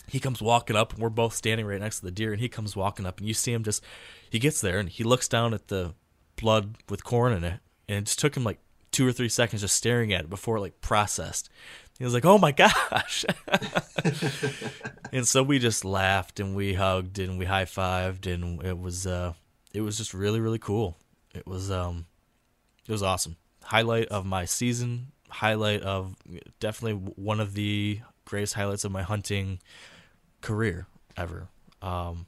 he comes walking up and we're both standing right next to the deer and he comes walking up and you see him just he gets there and he looks down at the blood with corn in it and it just took him like two or three seconds just staring at it before it like processed. He was like, "Oh my gosh!" and so we just laughed and we hugged and we high fived and it was uh, it was just really really cool. It was um, it was awesome. Highlight of my season. Highlight of definitely one of the greatest highlights of my hunting career ever. Um,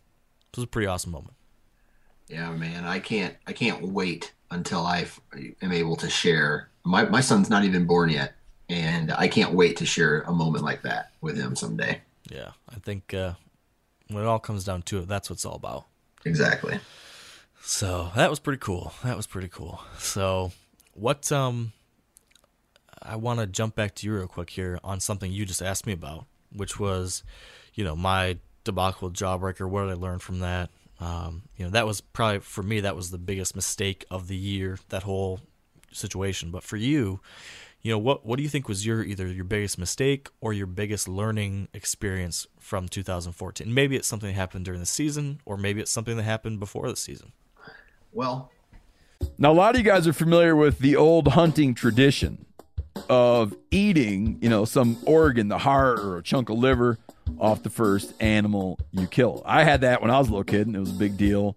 it was a pretty awesome moment. Yeah, man, I can't I can't wait until I am able to share. My my son's not even born yet, and I can't wait to share a moment like that with him someday. Yeah, I think uh, when it all comes down to it, that's what it's all about. Exactly. So that was pretty cool. That was pretty cool. So what um I want to jump back to you real quick here on something you just asked me about, which was, you know, my debacle jawbreaker. What did I learn from that? Um, you know, that was probably for me that was the biggest mistake of the year, that whole situation. But for you, you know, what what do you think was your either your biggest mistake or your biggest learning experience from 2014? Maybe it's something that happened during the season, or maybe it's something that happened before the season. Well, now a lot of you guys are familiar with the old hunting tradition. of eating, you know, some organ, the heart or a chunk of liver off the first animal you kill. I had that when I was a little kid and it was a big deal.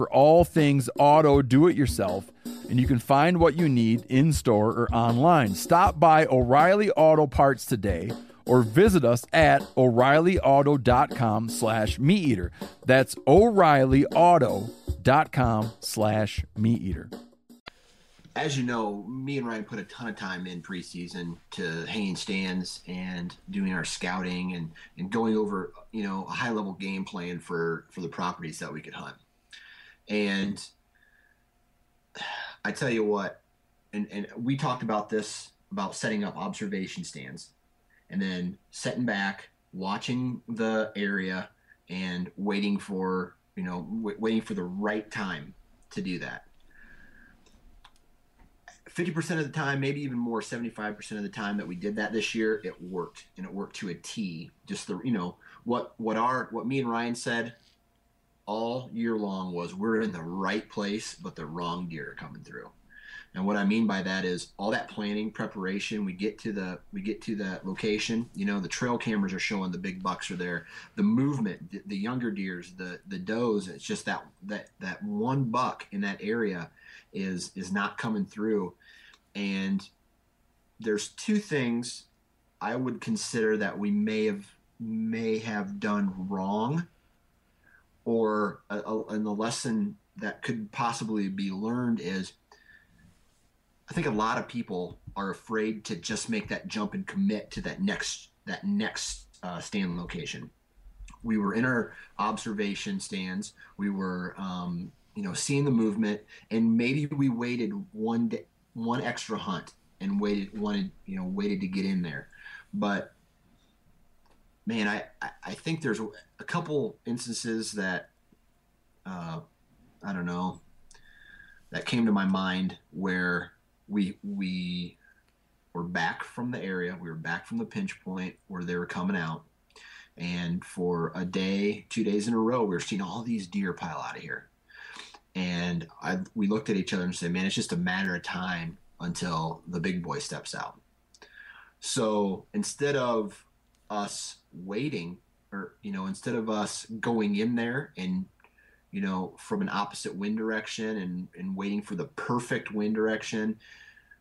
for all things auto do it yourself, and you can find what you need in store or online. Stop by O'Reilly Auto Parts today or visit us at o'reillyauto.com slash meat eater that's o'reillyauto.com slash meat eater as you know, me and Ryan put a ton of time in preseason to hanging stands and doing our scouting and, and going over, you know, a high level game plan for, for the properties that we could hunt. And I tell you what, and, and we talked about this about setting up observation stands and then setting back, watching the area and waiting for, you know, w- waiting for the right time to do that 50% of the time, maybe even more, 75% of the time that we did that this year, it worked and it worked to a T. Just the, you know, what, what our, what me and Ryan said all year long was we're in the right place, but the wrong deer are coming through. And what I mean by that is all that planning, preparation. We get to the we get to that location. You know, the trail cameras are showing the big bucks are there. The movement, the, the younger deers, the the does. It's just that that that one buck in that area is is not coming through and there's two things I would consider that we may have may have done wrong, or a, a, and the lesson that could possibly be learned is I think a lot of people are afraid to just make that jump and commit to that next that next uh, stand location. We were in our observation stands. We were, um, you know, seeing the movement, and maybe we waited one day, one extra hunt and waited wanted you know waited to get in there but man i i think there's a couple instances that uh i don't know that came to my mind where we we were back from the area we were back from the pinch point where they were coming out and for a day two days in a row we were seeing all these deer pile out of here and I we looked at each other and said, "Man, it's just a matter of time until the big boy steps out." So instead of us waiting, or you know, instead of us going in there and you know from an opposite wind direction and and waiting for the perfect wind direction,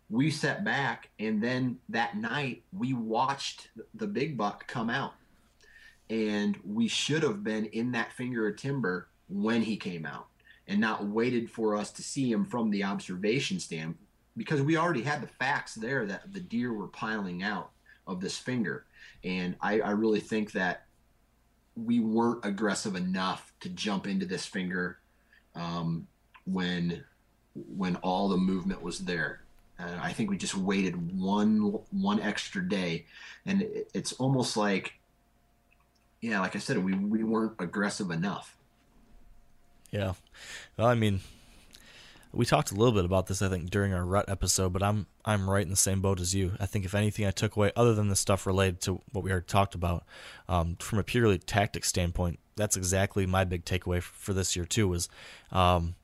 we sat back and then that night we watched the big buck come out, and we should have been in that finger of timber when he came out and not waited for us to see him from the observation stand because we already had the facts there that the deer were piling out of this finger. And I, I really think that we weren't aggressive enough to jump into this finger um, when when all the movement was there. uh, I think we just waited one one extra day, and it, it's almost like, yeah, like I said, we we weren't aggressive enough. Yeah. Well, I mean, we talked a little bit about this, I think, during our rut episode, but I'm I'm right in the same boat as you. I think if anything I took away, other than the stuff related to what we already talked about, um, from a purely tactic standpoint, that's exactly my big takeaway for this year too. Was, um,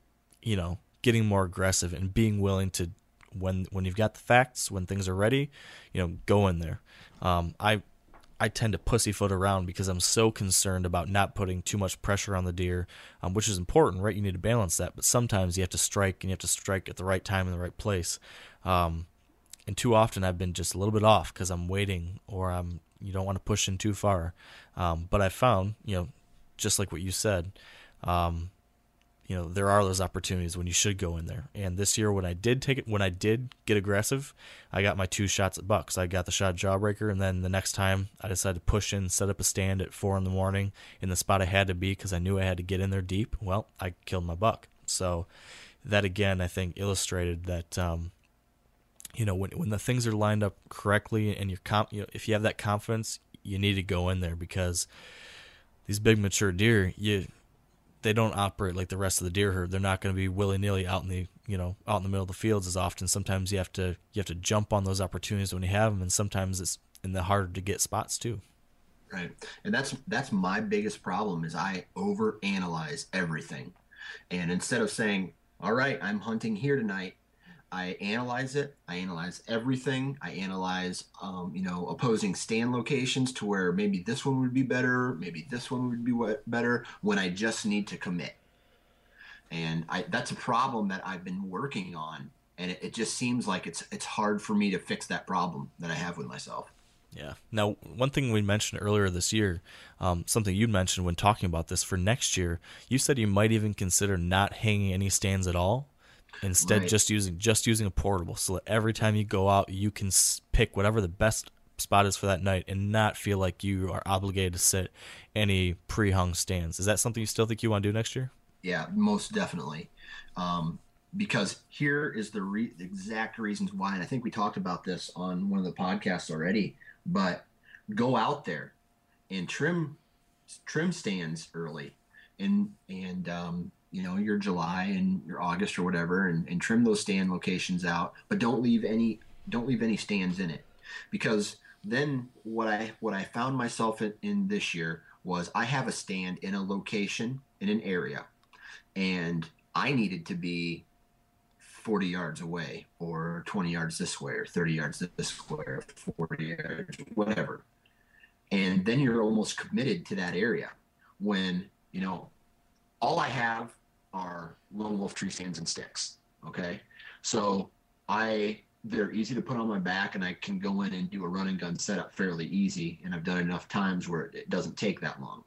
you know, getting more aggressive and being willing to, when when you've got the facts, when things are ready, you know, go in there. Um, I I tend to pussyfoot around because I'm so concerned about not putting too much pressure on the deer, um, which is important, right? You need to balance that, but sometimes you have to strike and you have to strike at the right time in the right place. Um, and too often I've been just a little bit off because I'm waiting or I'm you don't want to push in too far. Um, but I found, you know, just like what you said, um, you know there are those opportunities when you should go in there. And this year, when I did take it, when I did get aggressive, I got my two shots at bucks. I got the shot jawbreaker, and then the next time I decided to push in, set up a stand at four in the morning in the spot I had to be because I knew I had to get in there deep. Well, I killed my buck. So that again, I think illustrated that. Um, you know, when when the things are lined up correctly and you're comp, you know, if you have that confidence, you need to go in there because these big mature deer, you they don't operate like the rest of the deer herd. They're not going to be willy nilly out in the you know out in the middle of the fields as often. Sometimes you have to you have to jump on those opportunities when you have them, and sometimes it's in the harder to get spots too. Right, and that's that's my biggest problem is I overanalyze everything, and instead of saying, "All right, I'm hunting here tonight," I analyze it. I analyze everything. I analyze, um, you know, opposing stand locations to where maybe this one would be better, maybe this one would be better when I just need to commit. And I, that's a problem that I've been working on, and it, it just seems like it's it's hard for me to fix that problem that I have with myself. Yeah. Now, one thing we mentioned earlier this year, um, something you mentioned when talking about this for next year, you said you might even consider not hanging any stands at all instead right. just using just using a portable so that every time you go out you can pick whatever the best spot is for that night and not feel like you are obligated to sit any pre-hung stands. Is that something you still think you want to do next year? Yeah most definitely. Um, because here is the, re- the exact reasons why and i think we talked about this on one of the podcasts already but go out there and trim trim stands early and and um, you know your July and your August or whatever, and, and trim those stand locations out, but don't leave any don't leave any stands in it, because then what I what I found myself in, in this year was I have a stand in a location in an area, and I needed to be 40 yards away or 20 yards this way or 30 yards this way or 40 yards whatever. And then you're almost committed to that area when you know all I have are lone wolf tree stands and sticks. Okay. So I, they're easy to put on my back and I can go in and do a run and gun setup fairly easy. And I've done enough times where it doesn't take that long.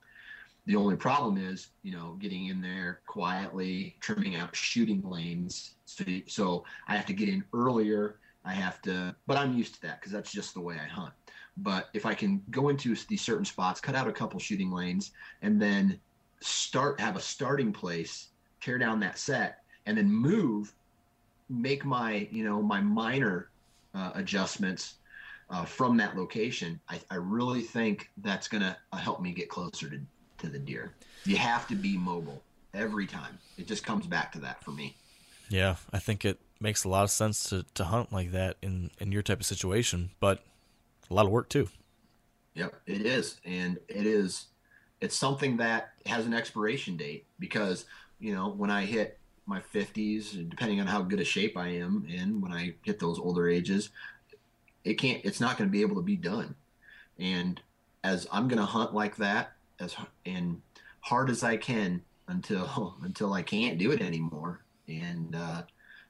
The only problem is, you know, getting in there quietly, trimming out shooting lanes. So, so I have to get in earlier. I have to, but I'm used to that because that's just the way I hunt. But if I can go into these certain spots, cut out a couple shooting lanes, and then start have a starting place, tear down that set, and then move, make my you know my minor uh, adjustments uh, from that location. I, I really think that's gonna uh, help me get closer to to the deer. You have to be mobile every time. It just comes back to that for me. Yeah, I think it makes a lot of sense to, to hunt like that in, in your type of situation, but a lot of work too. Yep, it is. And it is it's something that has an expiration date because you know when I hit my 50s, depending on how good a shape I am in when I hit those older ages, it can't. It's not going to be able to be done. And as I'm going to hunt like that as and hard as I can until until I can't do it anymore. And uh,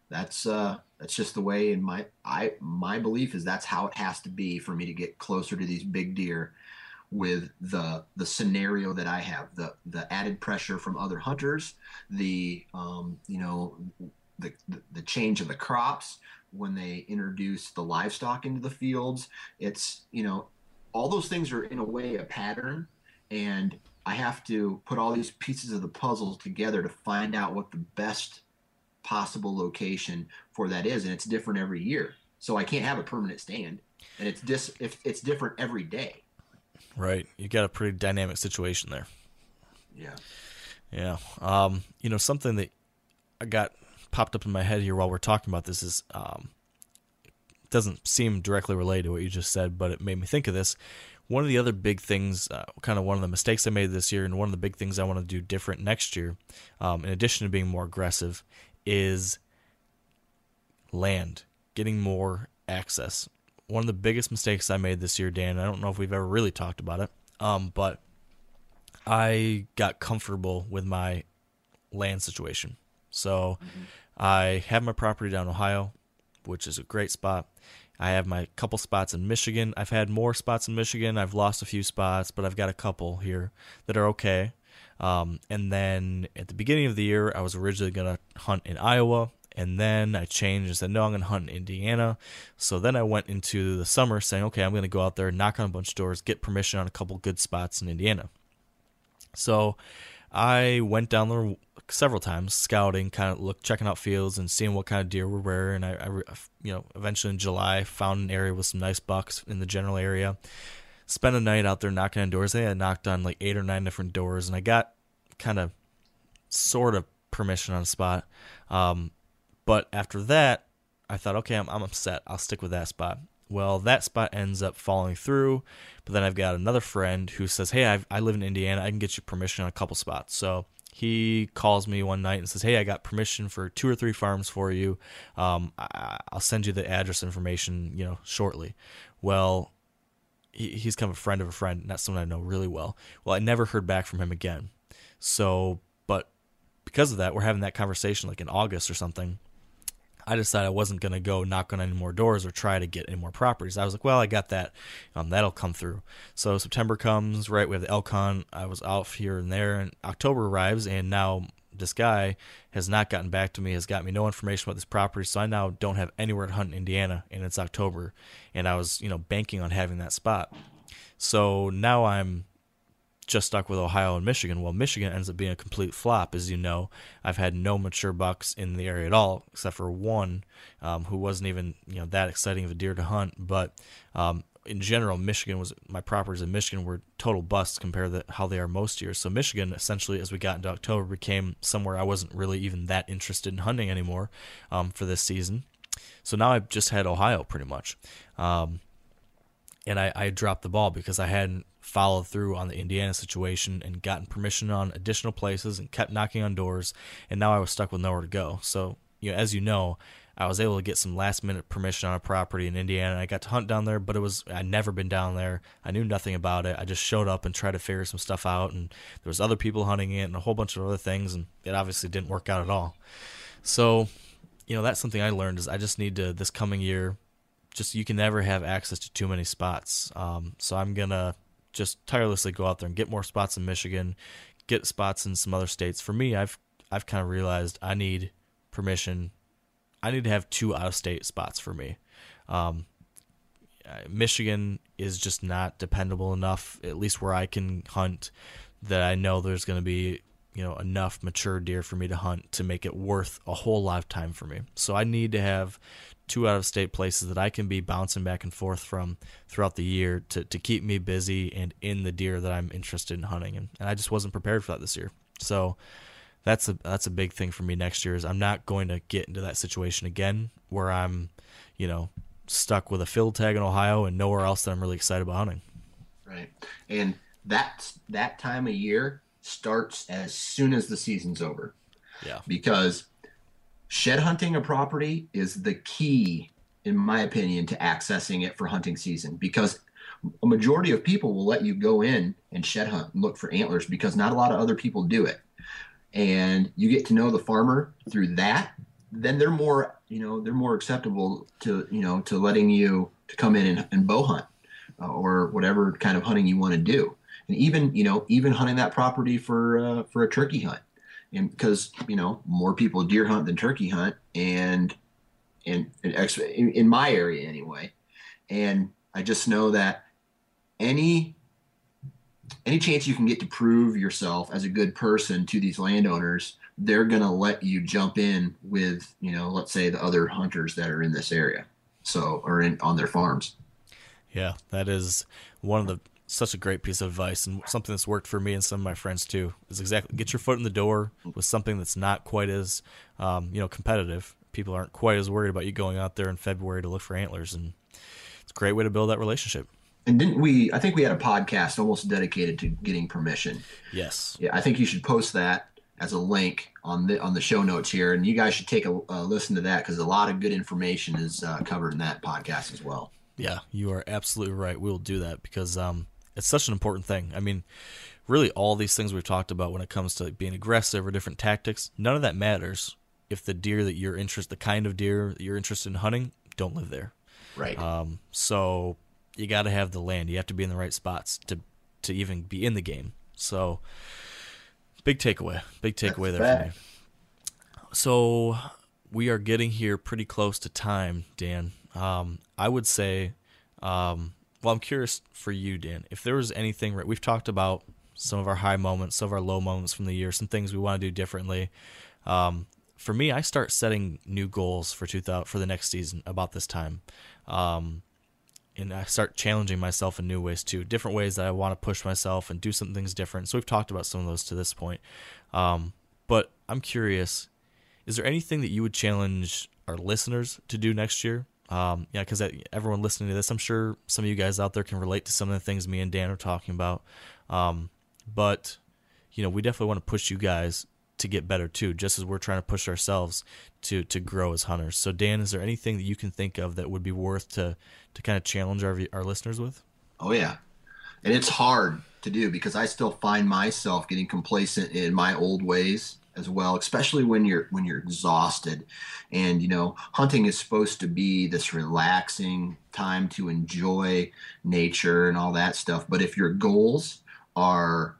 that's uh, that's just the way. In my I my belief is that's how it has to be for me to get closer to these big deer with the the scenario that I have, the the added pressure from other hunters, the um, you know the, the, the change of the crops when they introduce the livestock into the fields. It's you know all those things are in a way a pattern, and I have to put all these pieces of the puzzle together to find out what the best possible location for that is, and it's different every year. So I can't have a permanent stand, and it's dis if it's different every day. Right. You got a pretty dynamic situation there. Yeah. Yeah. Um, you know, something that I got popped up in my head here while we're talking about this is um, doesn't seem directly related to what you just said, but it made me think of this. One of the other big things, uh, kind of one of the mistakes I made this year, and one of the big things I want to do different next year, um, in addition to being more aggressive, is land, getting more access. One of the biggest mistakes I made this year, Dan, I don't know if we've ever really talked about it, um, but I got comfortable with my land situation. So I have my property down Ohio, which is a great spot. I have my couple spots in Michigan. I've had more spots in Michigan. I've lost a few spots, but I've got a couple here that are okay. Um, and then at the beginning of the year, I was originally going to hunt in Iowa. And then I changed and said, no, I'm going to hunt in Indiana. So then I went into the summer saying, okay, I'm going to go out there, knock on a bunch of doors, get permission on a couple good spots in Indiana. So I went down there several times, scouting, kind of look, checking out fields and seeing what kind of deer were where. And I, I, you know, eventually in July, found an area with some nice bucks in the general area. Spent a night out there knocking on doors. I had knocked on like eight or nine different doors, and I got kind of, sort of permission on a spot. Um, but after that, I thought, okay, I'm, I'm upset. I'll stick with that spot. Well, that spot ends up falling through, but then I've got another friend who says, "Hey, I've, I live in Indiana. I can get you permission on a couple spots." So he calls me one night and says, "Hey, I got permission for two or three farms for you. Um, I, I'll send you the address information, you know, shortly." Well, he, he's kind of a friend of a friend, not someone I know really well. Well, I never heard back from him again. So, but because of that, we're having that conversation like in August or something. I decided I wasn't going to go knock on any more doors or try to get any more properties. I was like, well, I got that. Um, that'll come through. So September comes, right? We have the Elcon. I was off here and there, and October arrives, and now this guy has not gotten back to me, has got me no information about this property. So I now don't have anywhere to hunt in Indiana, and it's October, and I was, you know, banking on having that spot. So now I'm just stuck with Ohio and Michigan. Well, Michigan ends up being a complete flop, as you know. I've had no mature bucks in the area at all, except for one um, who wasn't even you know that exciting of a deer to hunt. But um, in general, Michigan was my properties in Michigan were total busts compared to how they are most years. So Michigan, essentially, as we got into October, became somewhere I wasn't really even that interested in hunting anymore um, for this season. So now I've just had Ohio pretty much. Um, and I, I dropped the ball because I hadn't followed through on the Indiana situation and gotten permission on additional places and kept knocking on doors, and now I was stuck with nowhere to go. So, you know, as you know, I was able to get some last minute permission on a property in Indiana. I got to hunt down there, but it was I'd never been down there. I knew nothing about it. I just showed up and tried to figure some stuff out, and there was other people hunting it and a whole bunch of other things, and it obviously didn't work out at all. So, you know, that's something I learned is I just need to this coming year. Just you can never have access to too many spots. Um, so I'm gonna just tirelessly go out there and get more spots in Michigan, get spots in some other states. For me, I've I've kind of realized I need permission. I need to have two out of state spots for me. Um, Michigan is just not dependable enough, at least where I can hunt, that I know there's going to be you know enough mature deer for me to hunt to make it worth a whole lifetime for me. So I need to have two out of state places that I can be bouncing back and forth from throughout the year to, to keep me busy and in the deer that I'm interested in hunting. And, and I just wasn't prepared for that this year. So that's a that's a big thing for me next year is I'm not going to get into that situation again where I'm, you know, stuck with a field tag in Ohio and nowhere else that I'm really excited about hunting. Right. And that that time of year starts as soon as the season's over. Yeah. Because shed hunting a property is the key, in my opinion, to accessing it for hunting season because a majority of people will let you go in and shed hunt and look for antlers because not a lot of other people do it. And you get to know the farmer through that, then they're more, you know, they're more acceptable to, you know, to letting you to come in and, and bow hunt uh, or whatever kind of hunting you want to do. And even, you know, even hunting that property for uh, for a turkey hunt and because you know more people deer hunt than turkey hunt and and, and in, in my area anyway and i just know that any any chance you can get to prove yourself as a good person to these landowners, they're going to let you jump in with, you know, let's say the other hunters that are in this area. So, or in on their farms. Yeah, that is one of the such a great piece of advice and something that's worked for me and some of my friends too. Is exactly get your foot in the door with something that's not quite as um, you know competitive. People aren't quite as worried about you going out there in February to look for antlers, and it's a great way to build that relationship. And didn't we? I think we had a podcast almost dedicated to getting permission. Yes. Yeah, I think you should post that as a link on the on the show notes here, and you guys should take a, listen to that because a lot of good information is uh, covered in that podcast as well. Yeah, you are absolutely right. We'll do that because um, it's such an important thing. I mean, really, all these things we've talked about when it comes to being aggressive or different tactics, none of that matters if the deer that you're interested, the kind of deer that you're interested in hunting, don't live there. Right. Um, so you got to have the land. You have to be in the right spots to to even be in the game. So big takeaway, big takeaway That's there for me. So we are getting here pretty close to time, Dan. Um, I would say, um, well, I'm curious for you, Dan, if there was anything. Right, we've talked about some of our high moments, some of our low moments from the year, some things we want to do differently. Um, for me, I start setting new goals for 2000 for the next season about this time. Um, and I start challenging myself in new ways too, different ways that I want to push myself and do some things different. So we've talked about some of those to this point. Um, but I'm curious, is there anything that you would challenge our listeners to do next year? Um, yeah, because everyone listening to this, I'm sure some of you guys out there can relate to some of the things me and Dan are talking about. Um, but you know, we definitely want to push you guys to get better too, just as we're trying to push ourselves to to grow as hunters. So, Dan, is there anything that you can think of that would be worth to to kind of challenge our our listeners with? Oh yeah, and it's hard to do because I still find myself getting complacent in my old ways as well, especially when you're when you're exhausted. And you know, hunting is supposed to be this relaxing time to enjoy nature and all that stuff. But if your goals are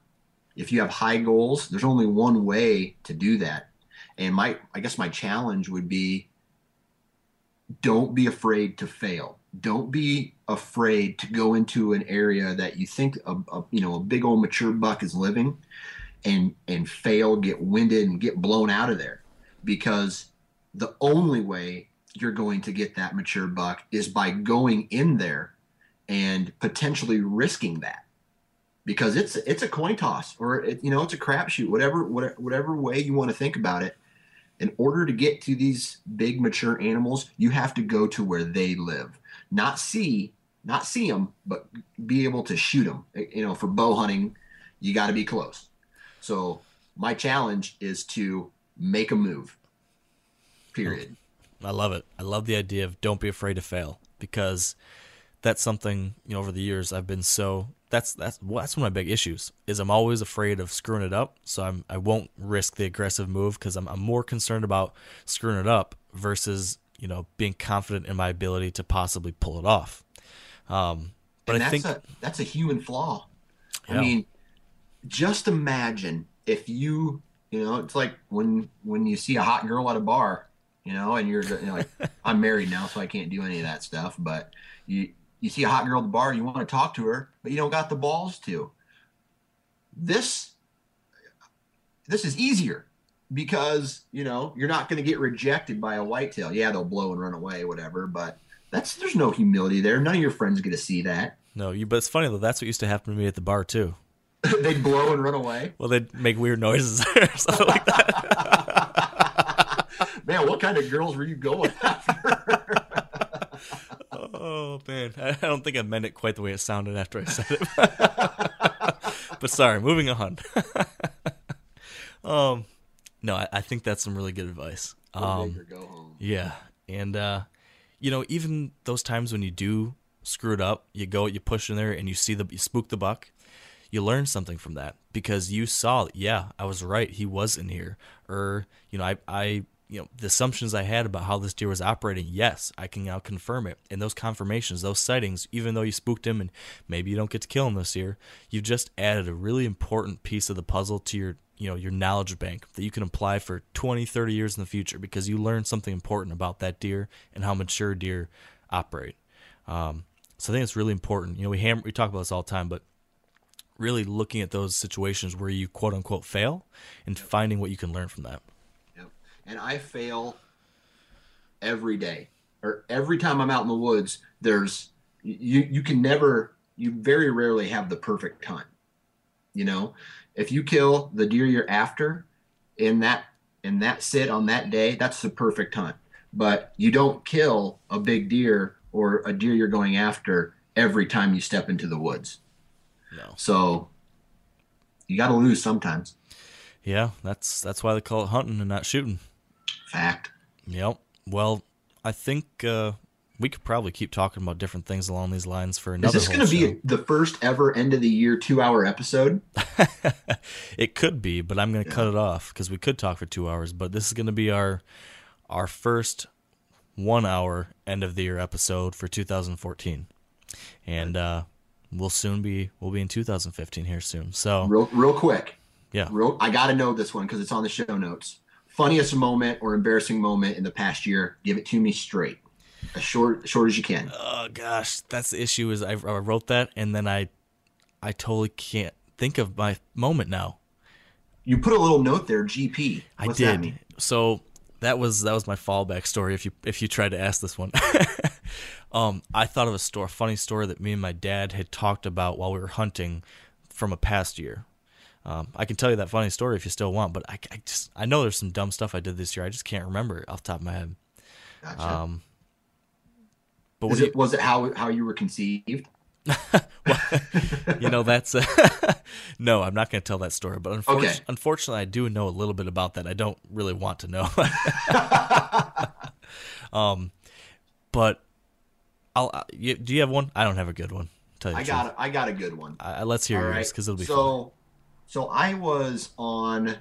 if you have high goals, there's only one way to do that. And my I guess my challenge would be don't be afraid to fail. Don't be afraid to go into an area that you think a, a you know a big old mature buck is living and and fail, get winded and get blown out of there. Because the only way you're going to get that mature buck is by going in there and potentially risking that. Because it's it's a coin toss or it, you know it's a crapshoot whatever whatever whatever way you want to think about it. In order to get to these big mature animals you have to go to where they live. Not see not see them but be able to shoot them you know for bow hunting you got to be close so my challenge is to make a move period I love it. I love the idea of don't be afraid to fail because that's something you know over the years I've been so that's that's well, that's one of my big issues is I'm always afraid of screwing it up. So I'm I won't risk the aggressive move because I'm I'm more concerned about screwing it up versus you know being confident in my ability to possibly pull it off. Um, but and I that's think a that's a human flaw. Yeah. I mean, just imagine if you you know it's like when when you see a hot girl at a bar, you know, and you're, you know, like I'm married now, so I can't do any of that stuff. But you you see a hot girl at the bar, you want to talk to her, but you don't got the balls to. This this is easier because you know you're not going to get rejected by a whitetail. Yeah, they'll blow and run away, whatever. But that's there's no humility there. None of your friends get to see that. no, you. But it's funny though. That's what used to happen to me at the bar too. They'd blow and run away. Well, they'd make weird noises or something like that. Man, what kind of girls were you going after? Oh man, I don't think I meant it quite the way it sounded after I said it. but sorry, moving on. um, no, I, I think that's some really good advice. Um, big or go home. yeah, and uh, you know, even those times when you do screw it up, you go, you push in there, and you see the you spook the buck. You learn something from that because you saw, yeah, I was right. He was in here, or you know, I, I, you know, the assumptions I had about how this deer was operating. Yes, I can now confirm it. And those confirmations, those sightings, even though you spooked him and maybe you don't get to kill him this year, you've just added a really important piece of the puzzle to your you know your knowledge bank that you can apply for 20 30 years in the future because you learned something important about that deer and how mature deer operate um, so i think it's really important you know we hammer we talk about this all the time but really looking at those situations where you quote unquote fail and finding what you can learn from that. Yep. And I fail every day or every time I'm out in the woods. There's you you can never you very rarely have the perfect hunt. You know, if you kill the deer you're after in that in that sit on that day, that's the perfect hunt. But you don't kill a big deer or a deer you're going after every time you step into the woods. No. So you got to lose sometimes. Yeah, that's that's why they call it hunting and not shooting. Fact. Yep. Well, I think uh, we could probably keep talking about different things along these lines for another. Is this going to be the first ever end of the year two hour episode? it could be, but I'm going to Yeah. cut it off because we could talk for two hours. But this is going to be our our first one hour end of the year episode for 2014, and uh, we'll soon be we'll be in 2015 here soon. So Real, real quick. yeah, Real, I got to know this one because it's on the show notes. Funniest moment or embarrassing moment in the past year? Give it to me straight, as short, short as you can. oh gosh, that's the issue. Is I, I wrote that and then I I totally can't think of my moment now. You put a little note there, GP. I did. that mean? So that was that was my fallback story. If you if you tried to ask this one, um, I thought of a story, funny story that me and my dad had talked about while we were hunting from a past year. Um, I can tell you that funny story if you still want, but I, I just I know there's some dumb stuff I did this year. I just can't remember it off the top of my head. Gotcha. Um, but do you, it, was it how how you were conceived? well, you know that's no i'm not going to tell that story but unfor- Okay. unfortunately i do know a little bit about that i don't really want to know um but i'll uh, you, do you have one i don't have a good one tell you I got I got a good one. I, I- let's hear All yours right. because it'll be fun. so, so I was on,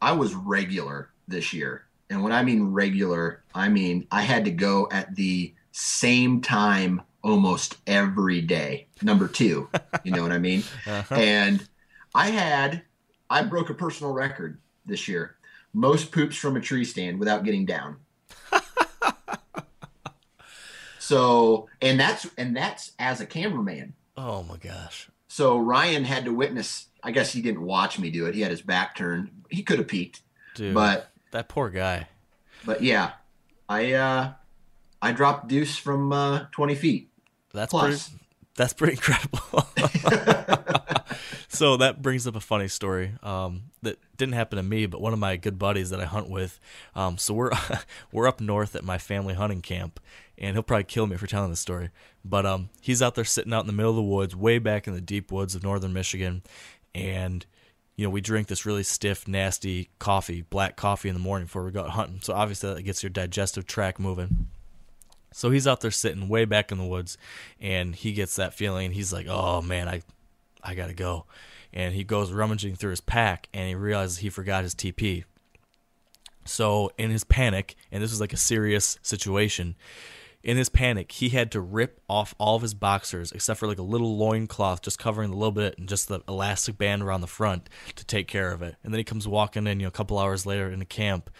I was regular this year, and when I mean regular, I mean I had to go at the same time almost every day. Number two, you know what I mean? Uh-huh. And I had, I broke a personal record this year. Most poops from a tree stand without getting down. So, and that's and that's as a cameraman. oh my gosh So Ryan had to witness. I guess he didn't watch me do it. He had his back turned. He could have peeked, dude but that poor guy but yeah, I uh I dropped deuce from uh, twenty feet. that's Plus. pretty that's pretty incredible so that brings up a funny story um, that didn't happen to me, but one of my good buddies that I hunt with. Um, so we're we're up north at my family hunting camp, and he'll probably kill me for telling this story. But um, he's out there sitting out in the middle of the woods, way back in the deep woods of northern Michigan, and you know we drink this really stiff, nasty coffee, black coffee in the morning before we go out hunting. So obviously that gets your digestive tract moving. So he's out there sitting way back in the woods, and he gets that feeling. He's like, "Oh man, I, I gotta go," and he goes rummaging through his pack, and he realizes he forgot his TP. So in his panic, and this was like a serious situation, in his panic, he had to rip off all of his boxers except for like a little loin cloth just covering a little bit and just the elastic band around the front to take care of it. And then he comes walking in, you know, a couple hours later in the camp,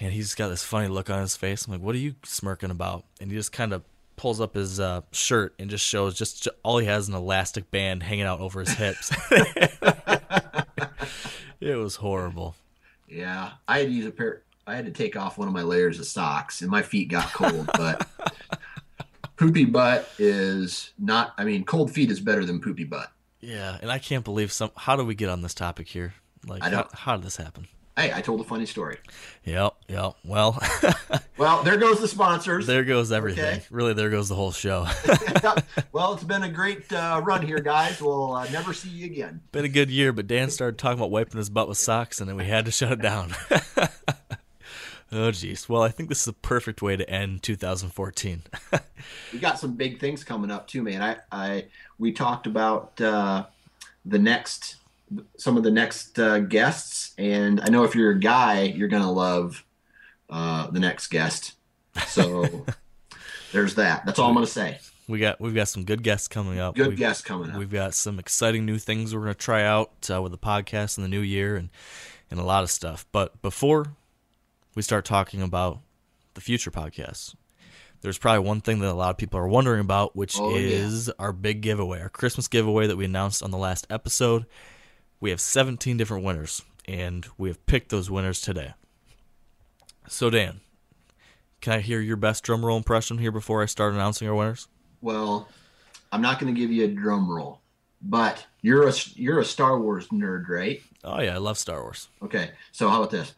and he's got this funny look on his face. I'm like, "What are you smirking about?" And he just kind of pulls up his uh, shirt and just shows just, ju- all he has an elastic band hanging out over his hips. it was horrible. Yeah, I had to use a pair. I had to take off one of my layers of socks, and my feet got cold. but poopy butt is not. I mean, cold feet is better than poopy butt. Yeah, and I can't believe some. How do we get on this topic here? Like, I how, don't- how did this happen? Hey, I told a funny story. Yep, yep. Well, Well, there goes the sponsors. there goes everything. Okay. Really, there goes the whole show. well, it's been a great uh, run here, guys. We'll uh, never see you again. Been a good year, but Dan started talking about wiping his butt with socks, and then we had to shut it down. Oh, jeez. Well, I think this is a perfect way to end 2014. We got some big things coming up too, man. I, I we talked about uh, the next, some of the next uh, guests, and I know if you're a guy, you're gonna love uh, the next guest. So there's that. That's all I'm gonna say. we got we've got some good guests coming up. Good We've- guest coming up. We've got some exciting new things we're going to try out uh, with the podcast in the new year and, and a lot of stuff. But before we start talking about the future podcasts, there's probably one thing that a lot of people are wondering about, which Oh, yeah. is our big giveaway, our Christmas giveaway that we announced on the last episode. We have 17 different winners, and we have picked those winners today. So, Dan, can I hear your best drum roll impression here before I start announcing our winners? Well, I'm not going to give you a drum roll, but you're a you're a Star Wars nerd, right? Oh, yeah, I love Star Wars. Okay, so how about this?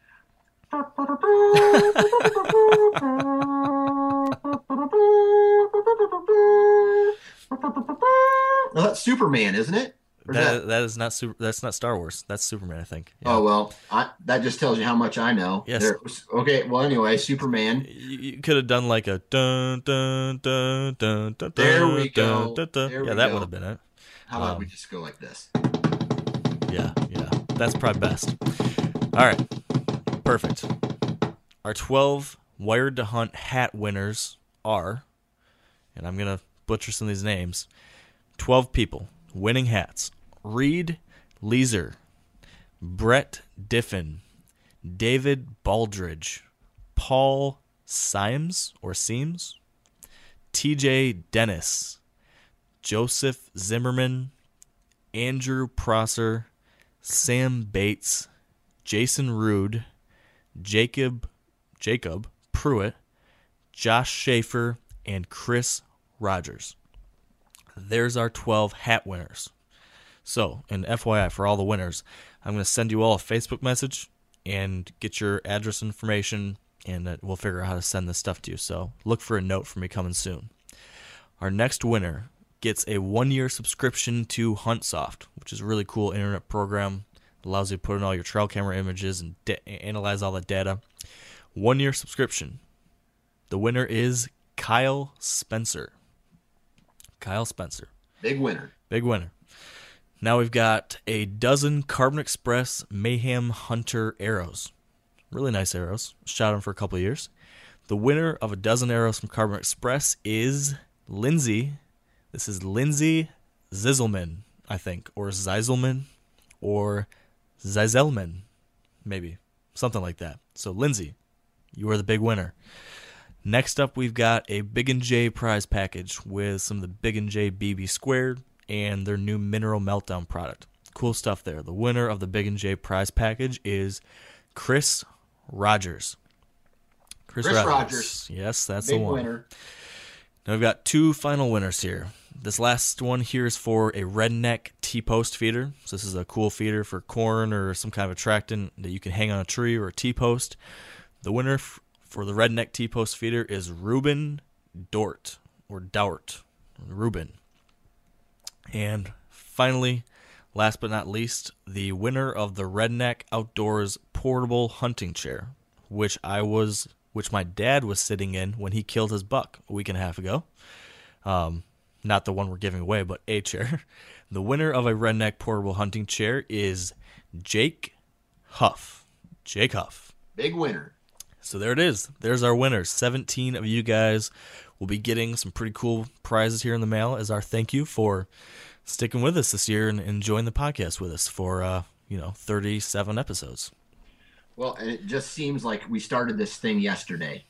Well, that's Superman, isn't it? That, that- that is not super, that's not Star Wars. That's Superman, I think. Yeah. Oh well, I, that just tells you how much I know. Yes. There- okay. Well, anyway, Superman. You, you could have done like a dun dun dun dun dun. There we dun, go. dun, dun. There yeah, we that go. would have been it. How about we Um, just go like this? Yeah, yeah. That's probably best. All right. Perfect. Our 12 Wired to Hunt hat winners are, and I'm going to butcher some of these names 12 people winning hats Reed Leeser, Brett Diffin, David Baldridge, Paul Symes or Seams, TJ Dennis, Joseph Zimmerman, Andrew Prosser, Sam Bates, Jason Rude, Jacob Jacob Pruitt, Josh Schaefer, and Chris Rogers. There's our 12 hat winners. So, and FYI for all the winners, I'm going to send you all a Facebook message and get your address information, and we'll figure out how to send this stuff to you. So, look for a note from me coming soon. Our next winner gets a one year subscription to HuntSoft, which is a really cool internet program. Allows you to put in all your trail camera images and da- analyze all the data. One year subscription. The winner is Kyle Spencer. Kyle Spencer. Big winner. Big winner. Now we've got a dozen Carbon Express Mayhem Hunter arrows. Really nice arrows. Shot them for a couple years. The winner of a dozen arrows from Carbon Express is Lindsay. This is Lindsay Zizelman, I think, or Zizelman, or Zizelman, maybe. Something like that. So, Lindsay, you are the big winner. Next up, we've got a Big and J prize package with some of the Big and J BB squared and their new Mineral Meltdown product. Cool stuff there. The winner of the Big and J prize package is Chris Rogers. Chris Rogers. Yes, that's Big the one. winner. Now we've got two final winners here. This last one here is for a redneck T-post feeder. So this is a cool feeder for corn or some kind of attractant that you can hang on a tree or a T-post. The winner f- for the redneck T-post feeder is Ruben Dort or Dort. Ruben. And finally, last but not least, the winner of the Redneck Outdoors portable hunting chair, which I was which my dad was sitting in when he killed his buck a week and a half ago. Um, not the one we're giving away, but a chair. The winner of a Redneck portable hunting chair is Jake Huff. Jake Huff. Big winner. So there it is. There's our winners. 17 of you guys will be getting some pretty cool prizes here in the mail as our thank you for sticking with us this year and enjoying the podcast with us for uh, you know, 37 episodes. Well, it just seems like we started this thing yesterday.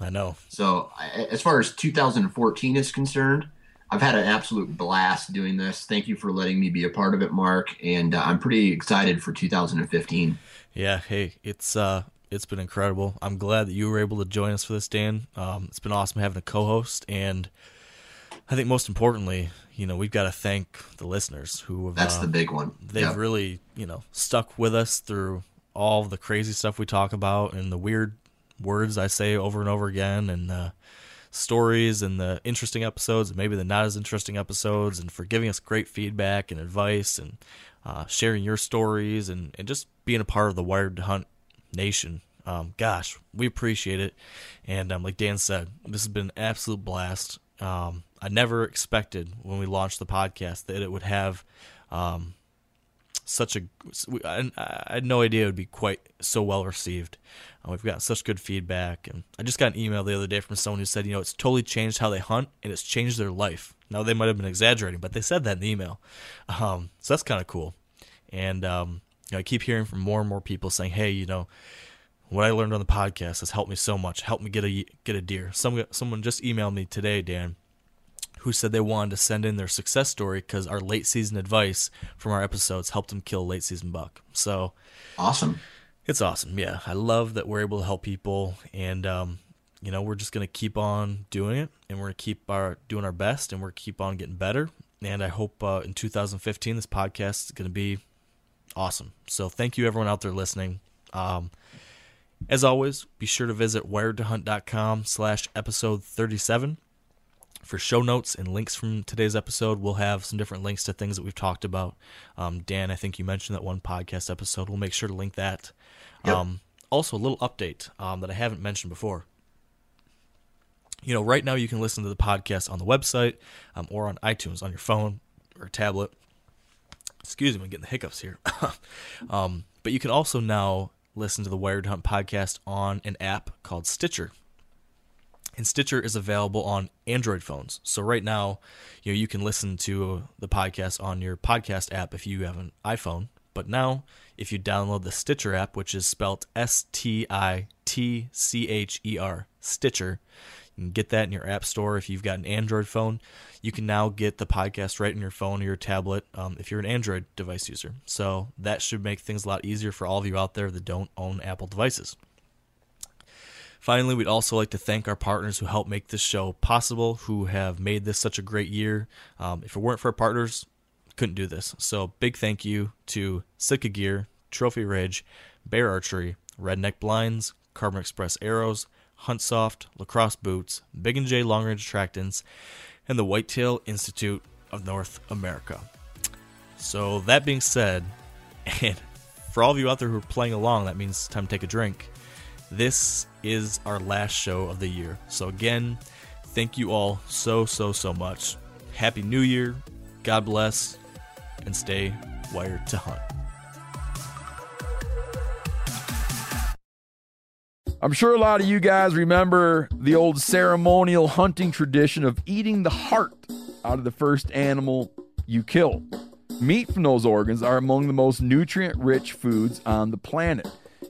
I know. So, as far as 2014 is concerned, I've had an absolute blast doing this. Thank you for letting me be a part of it, Mark. And uh, I'm pretty excited for 2015. Yeah, hey, it's uh it's been incredible. I'm glad that you were able to join us for this, Dan. Um, it's been awesome having a co-host, and I think most importantly, you know, we've got to thank the listeners who have That's uh, the big one. they've Yep. really you know stuck with us through all the crazy stuff we talk about and the weird words I say over and over again and the stories and the interesting episodes and maybe the not as interesting episodes and for giving us great feedback and advice and uh, sharing your stories and, and just being a part of the Wired to Hunt Nation. Um, gosh, we appreciate it. And um, like Dan said, this has been an absolute blast. Um, I never expected when we launched the podcast that it would have um, such a I, I had no idea it would be quite so well received. Uh, we've got such good feedback, and I just got an email the other day from someone who said, you know, it's totally changed how they hunt, and it's changed their life. Now they might have been exaggerating, but they said that in the email, um, so that's kind of cool. And um, you know, I keep hearing from more and more people saying, hey, you know, what I learned on the podcast has helped me so much. Helped me get a get a deer. Some someone just emailed me today, Dan, who said they wanted to send in their success story because our late season advice from our episodes helped them kill late season buck. So Awesome. it's awesome. Yeah, I love that we're able to help people, and um, you know, we're just gonna keep on doing it, and we're gonna keep our doing our best, and we're keep on getting better. And I hope uh, in 2015 this podcast is gonna be awesome. So thank you everyone out there listening. Um, as always, be sure to visit wiredtohunt.com slash episode 37 for show notes and links from today's episode. We'll have some different links to things that we've talked about. Um, Dan, I think you mentioned that one podcast episode. We'll make sure to link that. Yep. Um, also, a little update um, that I haven't mentioned before. You know, right now you can listen to the podcast on the website um, or on iTunes on your phone or tablet. Excuse me, I'm getting the hiccups here. um, but you can also now listen to the Wired Hunt podcast on an app called Stitcher. And Stitcher is available on Android phones. So right now, you know, you can listen to the podcast on your podcast app if you have an iPhone. But now, if you download the Stitcher app, which is spelled S T I T C H E R, Stitcher, you can get that in your app store if you've got an Android phone. You can now get the podcast right in your phone or your tablet um, if you're an Android device user. So that should make things a lot easier for all of you out there that don't own Apple devices. Finally, we'd also like to thank our partners who help make this show possible, who have made this such a great year. Um, if it weren't for our partners, couldn't do this. So big thank you to Sitka Gear, Trophy Ridge, Bear Archery, Redneck Blinds, Carbon Express Arrows, Huntsoft, Lacrosse Boots, Big and J Long Range Attractants, and the Whitetail Institute of North America. So that being said, and for all of you out there who are playing along, that means time to take a drink. This is our last show of the year. So again, thank you all so so so much. Happy New Year. God bless and stay wired to hunt. I'm sure a lot of you guys remember the old ceremonial hunting tradition of eating the heart out of the first animal you kill. Meat from those organs are among the most nutrient rich foods on the planet.